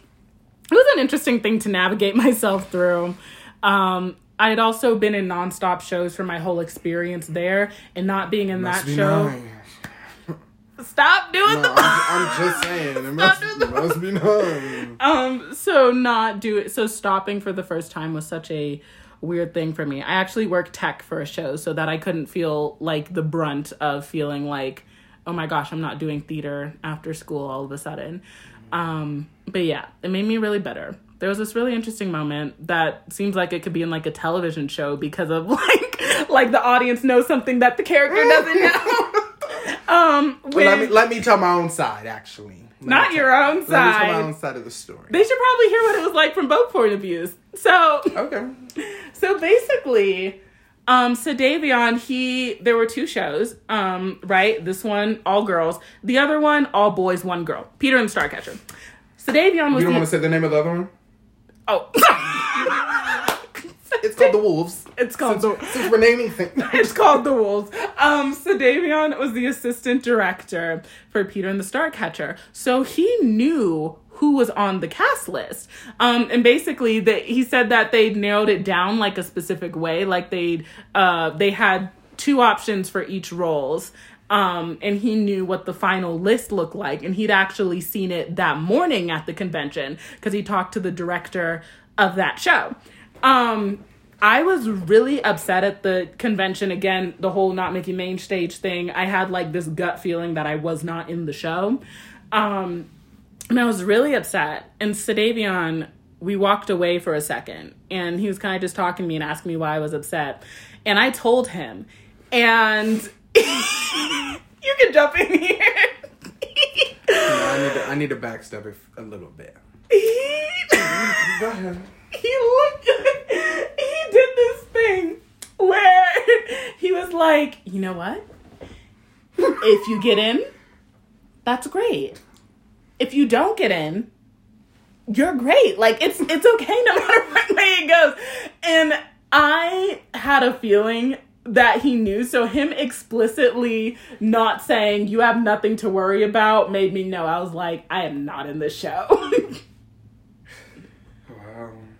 it was an interesting thing to navigate myself through. Um, I had also been in nonstop shows for my whole experience there, and not being in that be show. nice. Stop doing No, the. I'm, I'm just saying. It must, the- must be nice. um so not do it so stopping for the first time was such a weird thing for me i actually worked tech for a show so that i couldn't feel like the brunt of feeling like oh my gosh i'm not doing theater after school all of a sudden um but yeah it made me really bitter there was this really interesting moment that seems like it could be in like a television show because of like like the audience knows something that the character doesn't know um Well, let me let me tell my own side. Actually, Let Not your tell- own side. Let me tell my own side of the story. they should probably hear what it was like from both point of views so Okay. So basically, um, so Davion, he there were two shows, um, right? This one, all girls. The other one, all boys, one girl. Peter and the Starcatcher. Davion was You don't the, want to say the name of the other one? oh, It's called the Wolves. it's called the Since we're naming things. it's called the Wolves. Um, Davion was the assistant director for Peter and the Starcatcher, so he knew who was on the cast list. Um, and basically, that he said that they narrowed it down like a specific way, like they uh they had two options for each roles. Um, and he knew what the final list looked like, and he'd actually seen it that morning at the convention because he talked to the director of that show. Um, I was really upset at the convention again, the whole not making main stage thing. I had like this gut feeling that I was not in the show. Um, and I was really upset. And Sedavion, we walked away for a second and he was kind of just talking to me and asking me why I was upset. And I told him, and you can jump in here. I need to, I need to backstep it a little bit. he, Go ahead. he looked he did this thing where he was like you know what if you get in that's great if you don't get in you're great like it's it's okay no matter what way it goes and i had a feeling that he knew so him explicitly not saying you have nothing to worry about made me know i was like i am not in this show Wow. Um,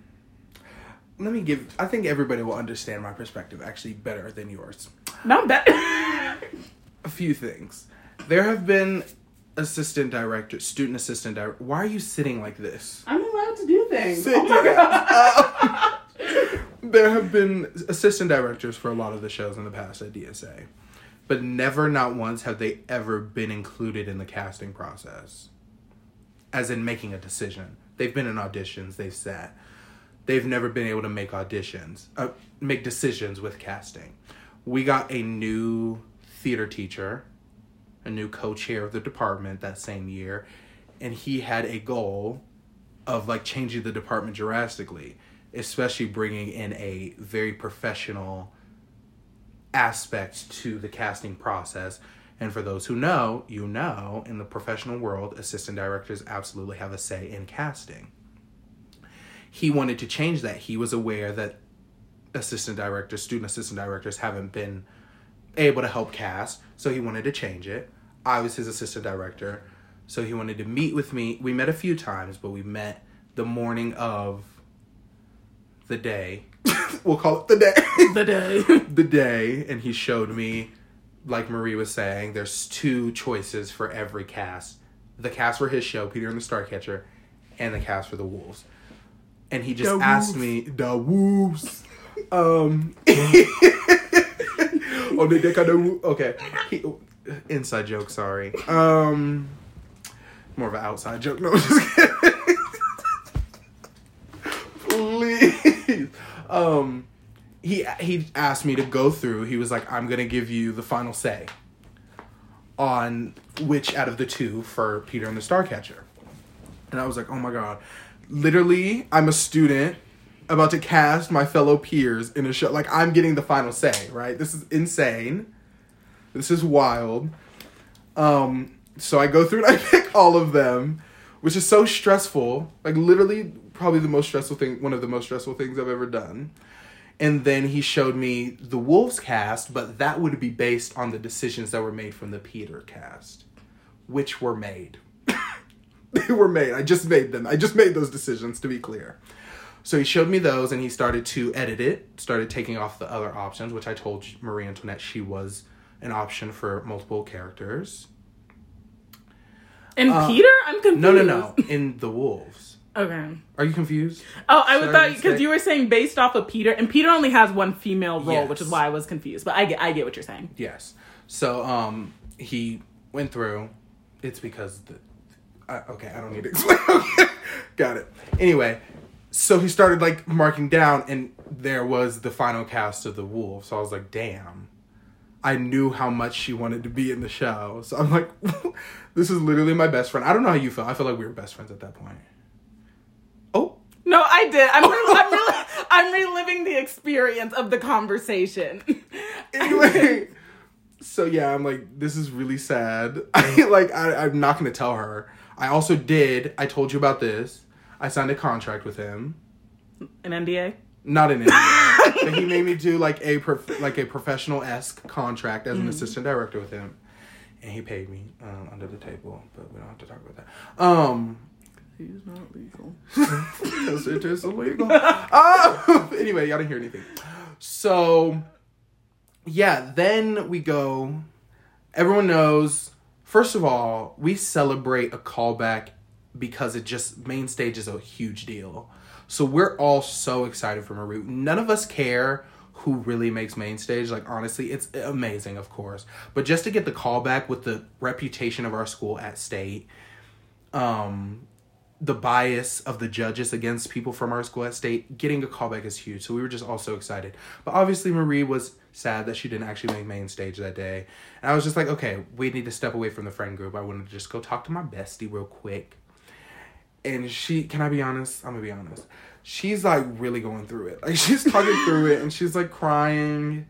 let me give. I think everybody will understand my perspective actually better than yours. not bad A few things. There have been assistant directors, student assistant director. Why are you sitting like this? I'm allowed to do things. Sit Oh my god. Oh. there have been assistant directors for a lot of the shows in the past at DSA. but never, not once, have they ever been included in the casting process. As in making a decision. They've been in auditions, they've sat. They've never been able to make auditions, uh, make decisions with casting. We got a new theater teacher, a new co chair of the department that same year, and he had a goal of like changing the department drastically, especially bringing in a very professional aspect to the casting process. And for those who know, you know, in the professional world, assistant directors absolutely have a say in casting. He wanted to change that. He was aware that assistant directors, student assistant directors, haven't been able to help cast, so he wanted to change it. I was his assistant director, so he wanted to meet with me. We met a few times, but we met the morning of the day. we'll call it the day. The day. the day, and he showed me, like Marie was saying, there's two choices for every cast. The cast for his show, Peter and the Starcatcher, and the cast for the Wolves. And he just The asked Wolves. me, the Wolves. Um, on the deck of the Wo- okay. He, inside joke, sorry. Um, more of an outside joke. No, just kidding. Please. Um, he he asked me to go through. He was like, "I'm gonna give you the final say on which out of the two for Peter and the Starcatcher." And I was like, "Oh my god!" Literally, I'm a student about to cast my fellow peers in a show. Like I'm getting the final say. Right? This is insane. This is wild. Um, so I go through and I pick all of them, which is so stressful. Like literally, probably the most stressful thing, one of the most stressful things I've ever done. And then he showed me the Wolves cast, but that would be based on the decisions that were made from the Peter cast, which were made. they were made. I just made them. I just made those decisions to be clear. So he showed me those and he started to edit it, started taking off the other options, which I told Marie Antoinette she was an option for multiple characters. And Uh, Peter? I'm confused. No, no, no. In the Wolves. Okay. Are you confused? Oh, I would thought because you were saying based off of Peter, and Peter only has one female role, which is why I was confused. But I get, I get what you're saying. Yes. So um he went through. It's because the. I, okay, I don't need to explain. Okay, got it. Anyway, so he started like marking down, and there was the final cast of the Wolf. So I was like, damn. I knew how much she wanted to be in the show. So I'm like, this is literally my best friend. I don't know how you feel. I feel like we were best friends at that point. No, I did. I'm, re- I'm, really, I'm reliving the experience of the conversation. anyway so yeah i'm like this is really sad i like I, i'm not gonna tell her i also did i told you about this i signed a contract with him An NDA. not an NDA, but he made me do like a prof- like a professional esque contract as an assistant director with him, and he paid me um, under the table. But we don't have to talk about that. Um, He's not legal. because it is illegal. Ah! anyway, y'all didn't hear anything. So, yeah, then we go. Everyone knows. First of all, we celebrate a callback because it just main stage is a huge deal. So we're all so excited for Maru. None of us care who really makes main stage. Like honestly, it's amazing, of course. But just to get the callback with the reputation of our school at state, um, the bias of the judges against people from our school at state, getting a callback is huge. So we were just all so excited. But obviously Marie was sad that she didn't actually make main stage that day. And I was just like, okay, we need to step away from the friend group. I wanted to just go talk to my bestie real quick. And she, can I be honest? I'm gonna be honest. She's like really going through it. Like she's talking through it and she's like crying.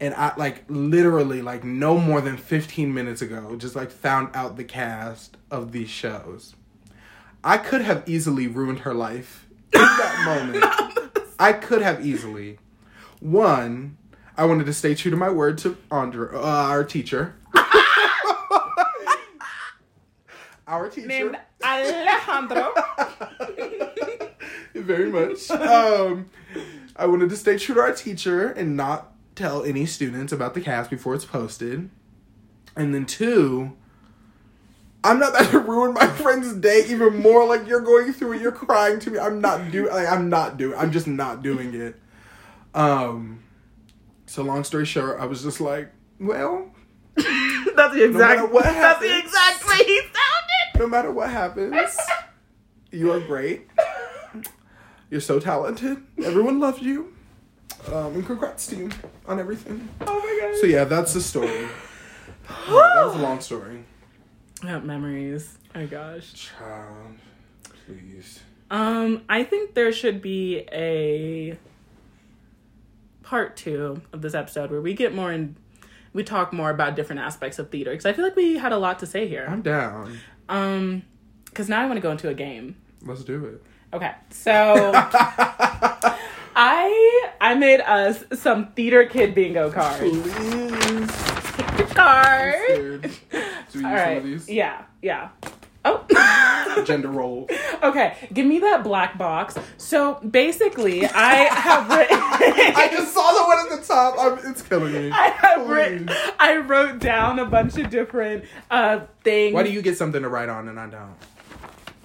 And I like literally like no more than 15 minutes ago just like found out the cast of these shows. I could have easily ruined her life in that moment. I could have easily. One, I wanted to stay true to my word to Andra, uh, our teacher. our teacher. Named Alejandro. Very much. Um, I wanted to stay true to our teacher and not tell any students about the cast before it's posted. And then two, I'm not about to ruin my friend's day even more. Like you're going through it, you're crying to me. I'm not doing. Like I'm not doing. I'm just not doing it. Um. So long story short, I was just like, Well, That's the exact. matter what that's the exact way he sounded. no matter what happens, you are great. You're so talented. Everyone loves you. Um, and congrats to you on everything. Oh my god. So yeah, that's the story. Uh, that was a long story. Yeah, memories. Oh gosh. Child, please. Um, I think there should be a part two of this episode where we get more in. We talk more about different aspects of theater because I feel like we had a lot to say here. I'm down. Um, because now I want to go into a game. Let's do it. Okay, so I I made us some theater kid bingo cards. Please. The card. Scared. Do we use All some of these? Yeah. Yeah. Oh. Gender role. okay, give me that black box. So basically, I have written. I just saw the one at the top. I'm, it's killing me. I have written. I wrote down a bunch of different uh things. Why do you get something to write on and I don't?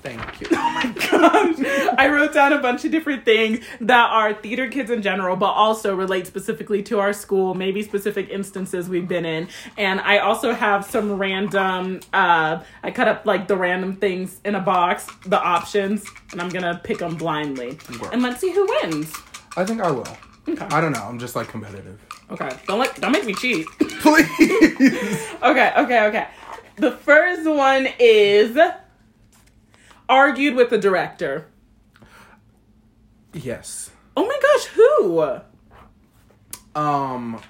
Thank you. Oh my gosh. I wrote down a bunch of different things that are theater kids in general, but also relate specifically to our school, maybe specific instances we've been in. And I also have some random, uh, I cut up like the random things in a box, the options, and I'm gonna pick them blindly. And let's see who wins. I think I will. Okay. I don't know. I'm just like competitive. Okay. Don't let, don't make me cheat. Please. Okay, okay, okay. The first one is argued with the director. yes. Oh my gosh, who? Um.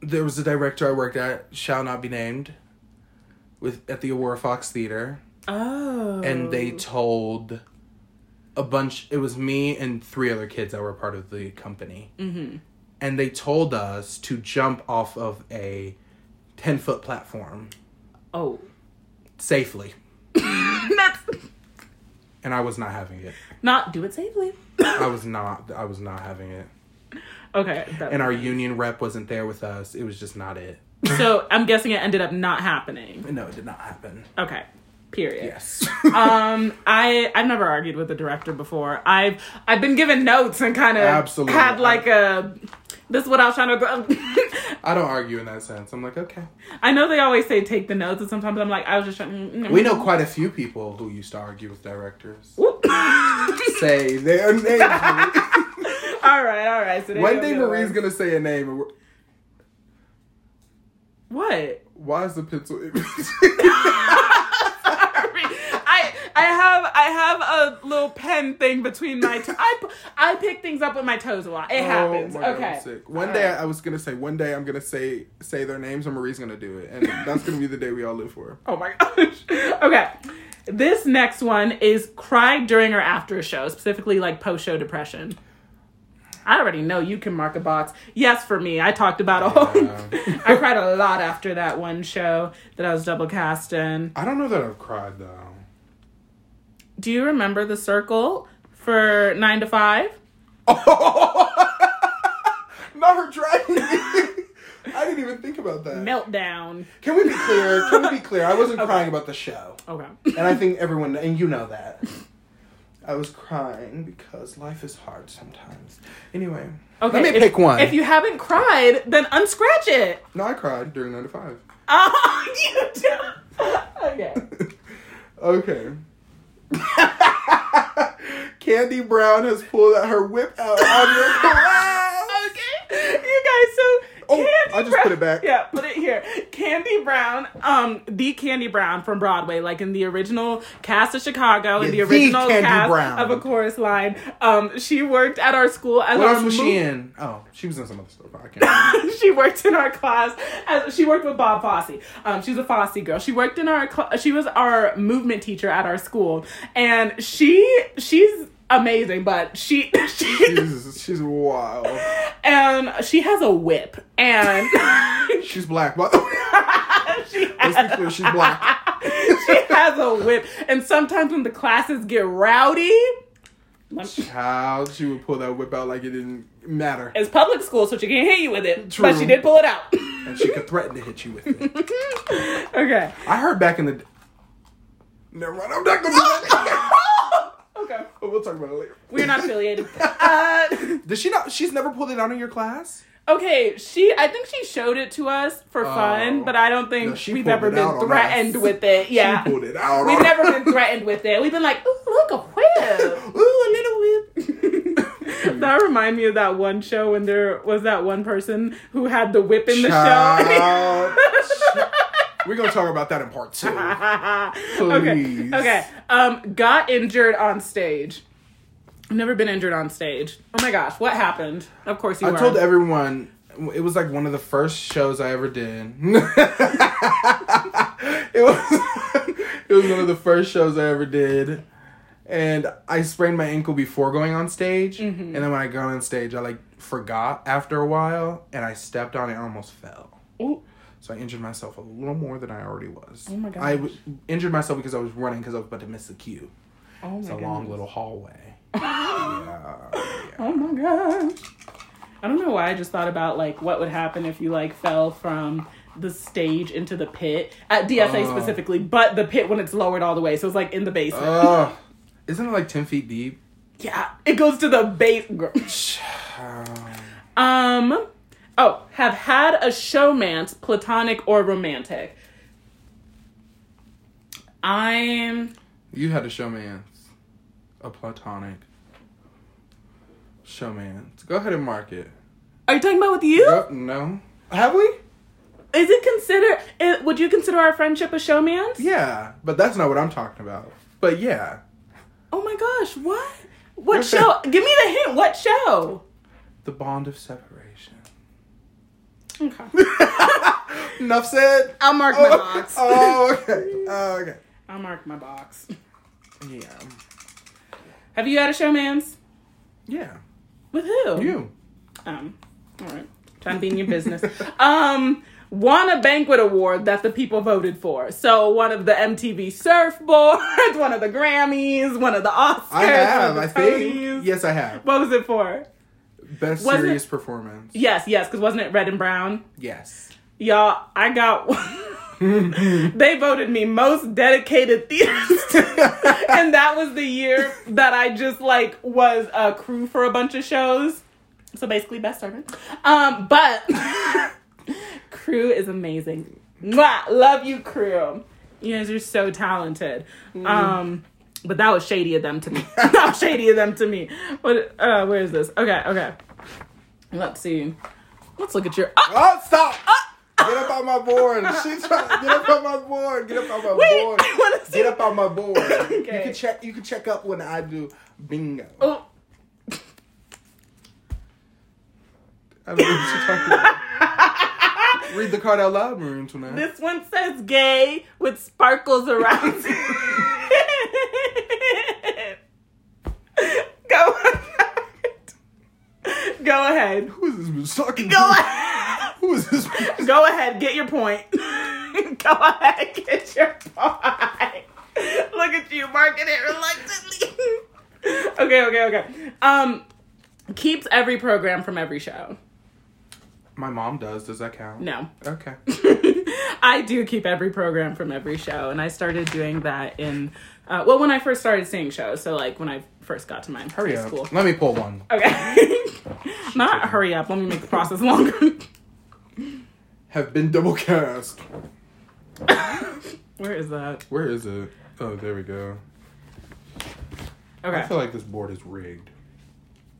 There was a director I worked at, shall not be named, with at the Aurora Fox Theater, Oh. and they told a bunch. It was me and three other kids that were part of the company, mm-hmm. and they told us to jump off of a ten foot platform Oh. Safely, That's and I was not having it. not do it safely. I was not. I was not having it. Okay. And our union rep wasn't there with us. It was just not it. so I'm guessing it ended up not happening. No, it did not happen. Okay. Period. Yes. Um, I I've never argued with the director before. I've I've been given notes and kind of Absolutely. had like a this is what I was trying to. I don't argue in that sense. I'm like, okay. I know they always say take the notes, and sometimes I'm like I was just trying. mm, We know quite a few people who used to argue with directors. Say their name. all right, all right. So One day. Marie's gonna say a name. What? Why is the pencil? I I have I have a little pen thing between my to- I pick things up with my toes a lot. It oh happens. Oh my God, okay. One All day right. I was gonna say. One day I'm gonna say say their names, and Marie's gonna do it, and that's gonna be the day we all live for. Oh my gosh. Okay. This next one is cried during or after a show, specifically like post show depression. I already know you can mark a box. Yes, for me. I talked about a whole. Yeah. I cried a lot after that one show that I was double cast in. I don't know that I've cried though. Do you remember the circle for nine to five? Not her dragging me. I didn't even think about that. Meltdown. Can we be clear? Can we be clear? I wasn't crying about the show. Okay. And I think everyone, and you know that. I was crying because life is hard sometimes. Anyway, Okay. let me if- pick one. If you haven't cried, then unscratch it. no, I cried during 9 to 5. Oh, you do. Okay. Okay. Candy Brown has pulled her whip out on your class. Okay. You guys, so Oh, Candy I just Brown- put it back. Yeah, put it here. Candy Brown, um, the Candy Brown from Broadway, like in the original cast of Chicago, in the Yeah, the original Candy cast Brown. of A Chorus Line. Um, she worked at our school as What our else was she in? Oh, she was in some other stuff. I can't she worked in our class. As, she worked with Bob Fosse. Um, she's a Fosse girl. She worked in our. Cl- she was our movement teacher at our school, and she she's amazing. But she she she's, she's wild. and she has a whip, and She's black, But she Let's be clear, she's black. she has a whip. And sometimes when the classes get rowdy, Child, she would pull that whip out like it didn't matter. it's public school, so she can't hit you with it. True. But she did pull it out. And she could threaten to hit you with it. okay. I heard back in the. Never mind, I'm not gonna. Okay. But we'll talk about it later. We're not affiliated. Uh, Does she not? She's never pulled it out in your class. Okay, she. I think she showed it to us for fun, Oh. but I don't think No, she we've pulled ever it out been on threatened us. with it. Yeah, She pulled it out. we've on- never been threatened with it. We've been like, "Ooh, look a whip." Ooh, a little whip. that remind me of that one show when there was that one person who had the whip in the Child. We're gonna talk about that in part two. show. okay, Please. okay. Um, got injured on stage. I've never been injured on stage. Oh my gosh, what happened? Of course you I were. told everyone it was like one of the first shows I ever did. it was it was one of the first shows I ever did. And I sprained my ankle before going on stage. Mm-hmm. And then when I got on stage, I like forgot after a while and I stepped on it and almost fell. Ooh. So I injured myself a little more than I already was. Oh my I gosh. w- injured myself because I was running because I was about to miss the cue. Oh my It's a long little hallway. yeah, yeah. Oh my gosh. I don't know why I just thought about like what would happen if you like fell from the stage into the pit at DSA Oh. specifically, but the pit when it's lowered all the way, so it's like in the basement. Ugh. Isn't it like 10 feet deep? yeah, it goes to the base. Um. Oh, have had a showmance, platonic or romantic. I'm. You had a showmance. A platonic. Showmance. Go ahead and mark it. Are you talking about with you? Go- no. Have we? Is it consider? It, would you consider our friendship a showmance? Yeah, but that's not what I'm talking about. But yeah. Oh my gosh! What? What show? Give me the hint. What show? The bond of separation. Okay. Enough said. I'll mark my box. oh, okay. Oh, okay. I'll mark my box. Yeah. Have you had a showmance? Yeah. With who? You. Um. All right. Trying to be in your business. um. Won a banquet award that the people voted for. So one of the MTV Surfboards, one of the Grammys, one of the Oscars, I have, I think. Yes, I have. What was it for? Best Was it- serious performance. Yes, yes, because wasn't it red and brown? Yes. Y'all, I got they voted me most dedicated theaterist. and that was the year that I just like was a crew for a bunch of shows. So basically best servant. Um, but crew is amazing. Mwah! Love you, crew. You guys are so talented. Um but that was shady of them to me. that was shady of them to me. What uh where is this? Okay, okay. Let's see. Let's look at your oh, Oh, stop! Get up on my board. She's trying to get up on my board. Get up on my Wait, board. I wanna see Get up on my board. You can check. You can check up when I do bingo. Oh, I don't know what you're talking about. Read the card out loud, Maroon tonight. This one says gay with sparkles around it. Go ahead. Go ahead. Who is this bitch talking Go ahead. Who is this? bitch? Go ahead. Get your point. Go ahead. Get your point. Look at you marking it reluctantly. okay, okay, okay. Um, keeps every program from every show. My mom does. Does that count? No. Okay. I do keep every program from every show, and I started doing that in uh, well when I first started seeing shows. So like when I first got to my Hurry high up. school. Let me pull one. Okay, not hurry up. Let me make the process longer. Have been double cast. Where is that? Where is it? Oh, there we go. Okay. I feel like this board is rigged.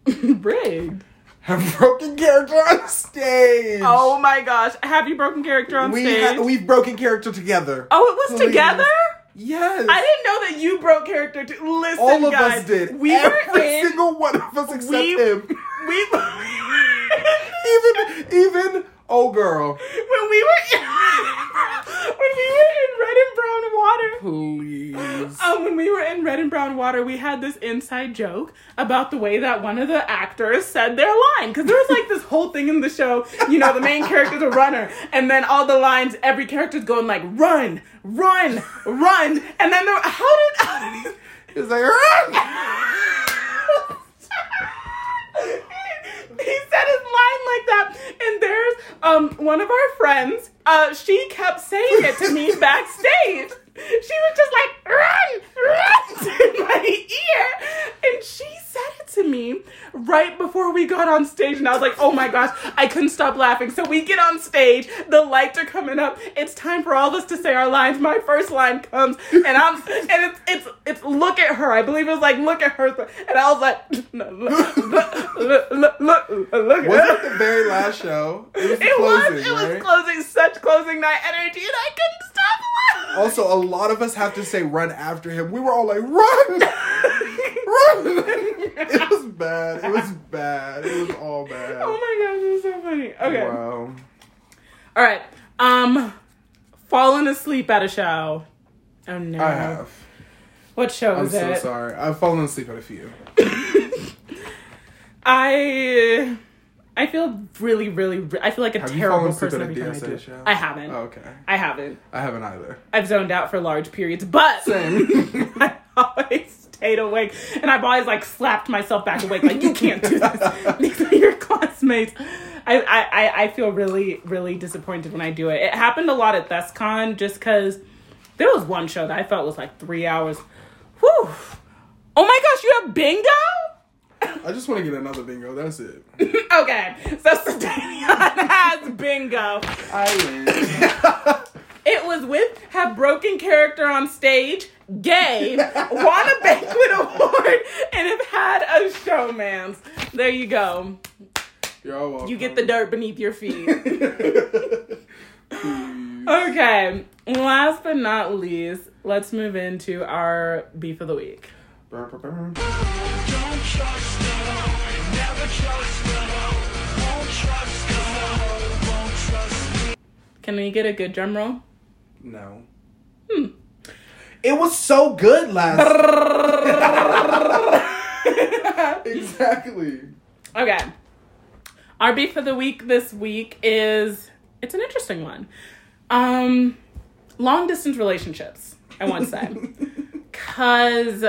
rigged. Have broken character on stage. Oh my gosh, have you broken character on we stage? ha- we've broken character together. oh, it was Please. together. Yes. I didn't know that you broke character. Too. Listen, All of guys, us did. We Every were in. single one of us except we- him. We. even even oh girl. when we were in, when we were in red and brown water. Please. Um, when we were in Red and Brown Water, we had this inside joke about the way that one of the actors said their line. Because there was like this whole thing in the show, you know, the main character's a runner, and then all the lines, every character's going like, run, run, run. And then there, how did, how did It's like "Run!" he said his line like that. And there's um one of our friends uh she kept saying it to me backstage she was just like, run, run in my ear. And she said it to me right before we got on stage. And I was like, oh my gosh, I couldn't stop laughing. So we get on stage, the lights are coming up. It's time for all of us to say our lines. My first line comes, and I'm and it's it's it's look at her. I believe it was like look at her. And I was like, no, look, look, look, look, look, look Was it the very last show? It was It closing, was. It was closing. Such closing night energy, and I couldn't. Also, a lot of us have to say run after him. We were all like, run! run! it was bad. It was bad. It was all bad. oh my gosh, it was so funny. Okay. Wow. All right. Um, fallen asleep at a show. Oh no. I have. What show I'm is so it? sorry. I've fallen asleep at a few. I. I feel really, really. re- I feel like a Have terrible person every time I DSA do. it. show? I haven't. Oh, okay. I haven't. I haven't either. I've zoned out for large periods, but Same. I always stayed awake, and I've always like slapped myself back awake, like you can't do this. These are your classmates. I, I, I- I feel really, really disappointed when I do it. It happened a lot at ThesCon just because there was one show that I felt was like three hours. Whew. Oh my gosh, you have bingo? I just want to get another bingo. That's it. Okay, so Sebastian has bingo. I win. It was with have broken character on stage, gay, won a banquet award, and have had a showmance. There you go. You're all welcome. You get the dirt beneath your feet. Okay, last but not least, let's move into our beef of the week. Burr, burr, burr. Can we get a good drum roll? No. Hmm. It was so good last. exactly. Okay. Our beef of the week this week is it's an interesting one. Um long distance relationships, I want to say. Cuz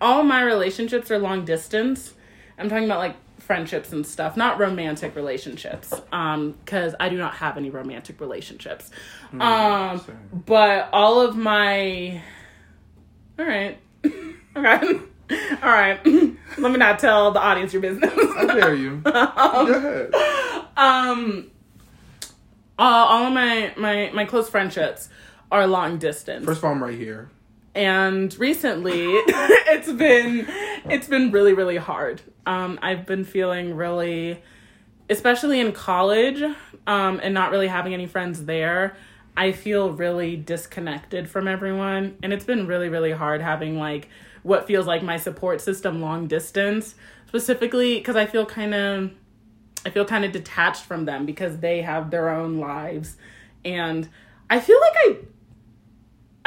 all my relationships are long distance. I'm talking about like friendships and stuff, not romantic relationships. Um cuz I do not have any romantic relationships. Um same. but all of my All right. okay. All right. Let me not tell the audience your business. How dare you? Go ahead. um uh, all of my my my close friendships are long distance First of all, I'm right here. And recently it's been it's been really really hard. Um i've been feeling really especially in college um and not really having any friends there i feel really disconnected from everyone. And it's been really really hard having like what feels like my support system long distance. Specifically because i feel kind of I feel kind of detached from them because they have their own lives. And I feel like I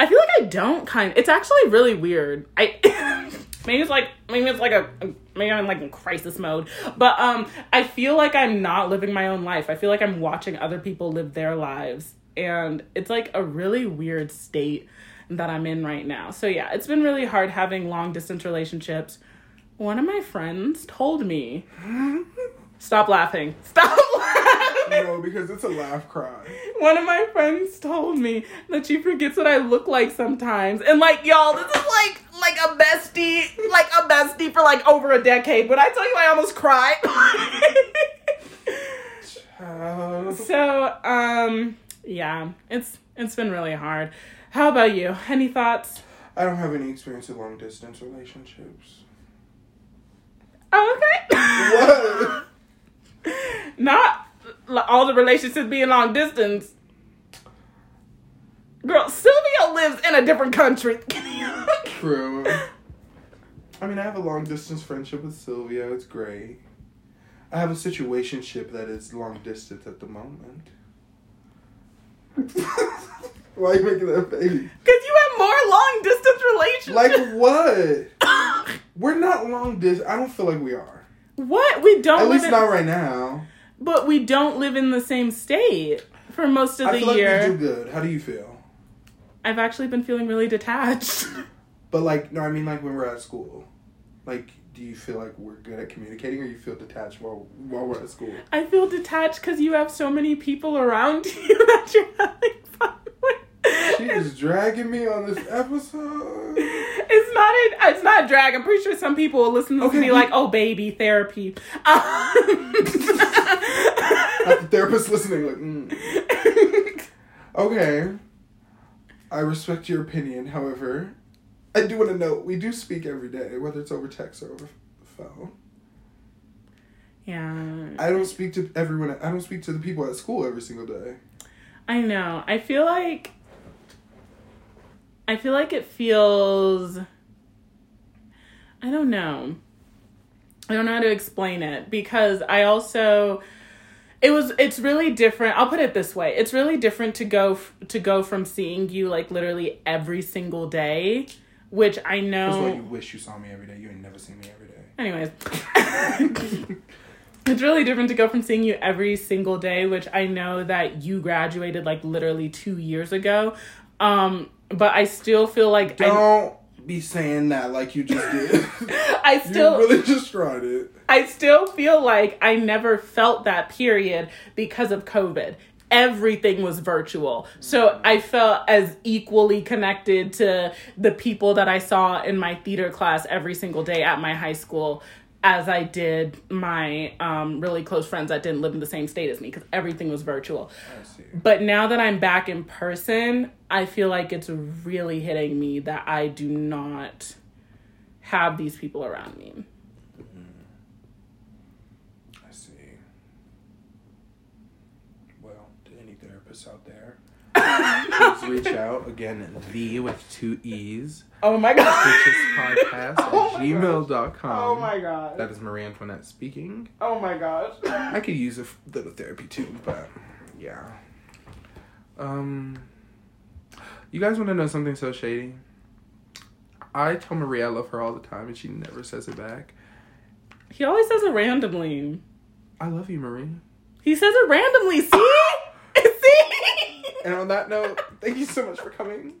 I feel like I don't kind Of, it's actually really weird. I maybe it's like maybe it's like a maybe I'm like in crisis mode. But um I feel like I'm not living my own life. I feel like I'm watching other people live their lives. And it's like a really weird state that I'm in right now. So yeah, it's been really hard having long distance relationships. One of my friends told me Stop laughing. Stop laughing. No, because it's a laugh cry. One of my friends told me that she forgets what I look like sometimes. And like, y'all, this is like like a bestie, like a bestie for like over a decade. When I tell you I almost cried. So, um, yeah, it's it's been really hard. How about you? Any thoughts? I don't have any experience with long distance relationships. Oh, okay. What? Not all the relationships being long distance. Girl, Sylvia lives in a different country. True. I mean, I have a long distance friendship with Sylvia. It's great. I have a situationship that is long distance at the moment. Why are you making that face? Because you have more long distance relationships. Like what? We're not long distance. I don't feel like we are. what? We don't At least in, not right now. But we don't live in the same state for most of I the feel like year. we do good. How do you feel? I've actually been feeling really detached. But like, no, I mean like when we're at school. Like, do you feel like we're good at communicating, or you feel detached while while we're at school? I feel detached because you have so many people around you that you're having. She is dragging me on this episode. It's not. A, it's not drag. I'm pretty sure some people will listen to Okay, we- like, "Oh, baby, therapy." Um, the therapist listening, like, mm. okay. I respect your opinion. However, I do want to note we do speak every day, whether it's over text or over phone. yeah, I don't speak to everyone. I don't speak to the people at school every single day. I know. I feel like. I feel like it feels. I don't know. I don't know how to explain it because I also it was it's really different. I'll put it this way. It's really different to go f- to go from seeing you like literally every single day, which I That's why know you wish you saw me every day. You ain't never seen me every day. anyways. it's really different to go from seeing you every single day, which I know that you graduated like literally 2 years ago. Um but I still feel like Don't be saying that like you just did. I still you really just tried it. I still feel like I never felt that period because of COVID. Everything was virtual. So I felt as equally connected to the people that I saw in my theater class every single day at my high school as I did my um, really close friends that didn't live in the same state as me because everything was virtual. I see. But now that I'm back in person, I feel like it's really hitting me that I do not have these people around me. I see. Well, to any therapists out there, please reach out. Again, the with two E's. Oh my god. Twitches podcast Oh at my gmail.com. Oh my god. That is Marie Antoinette speaking. Oh my gosh. I could use a little therapy too, but yeah. Um, you guys want to know something so shady? I tell Marie I love her all the time, and she never says it back. He always says it randomly. I love you, Marie. He says it randomly. See? See? And on that note, thank you so much for coming.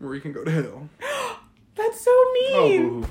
Marie can go to hell. That's so Oh, mean. boo.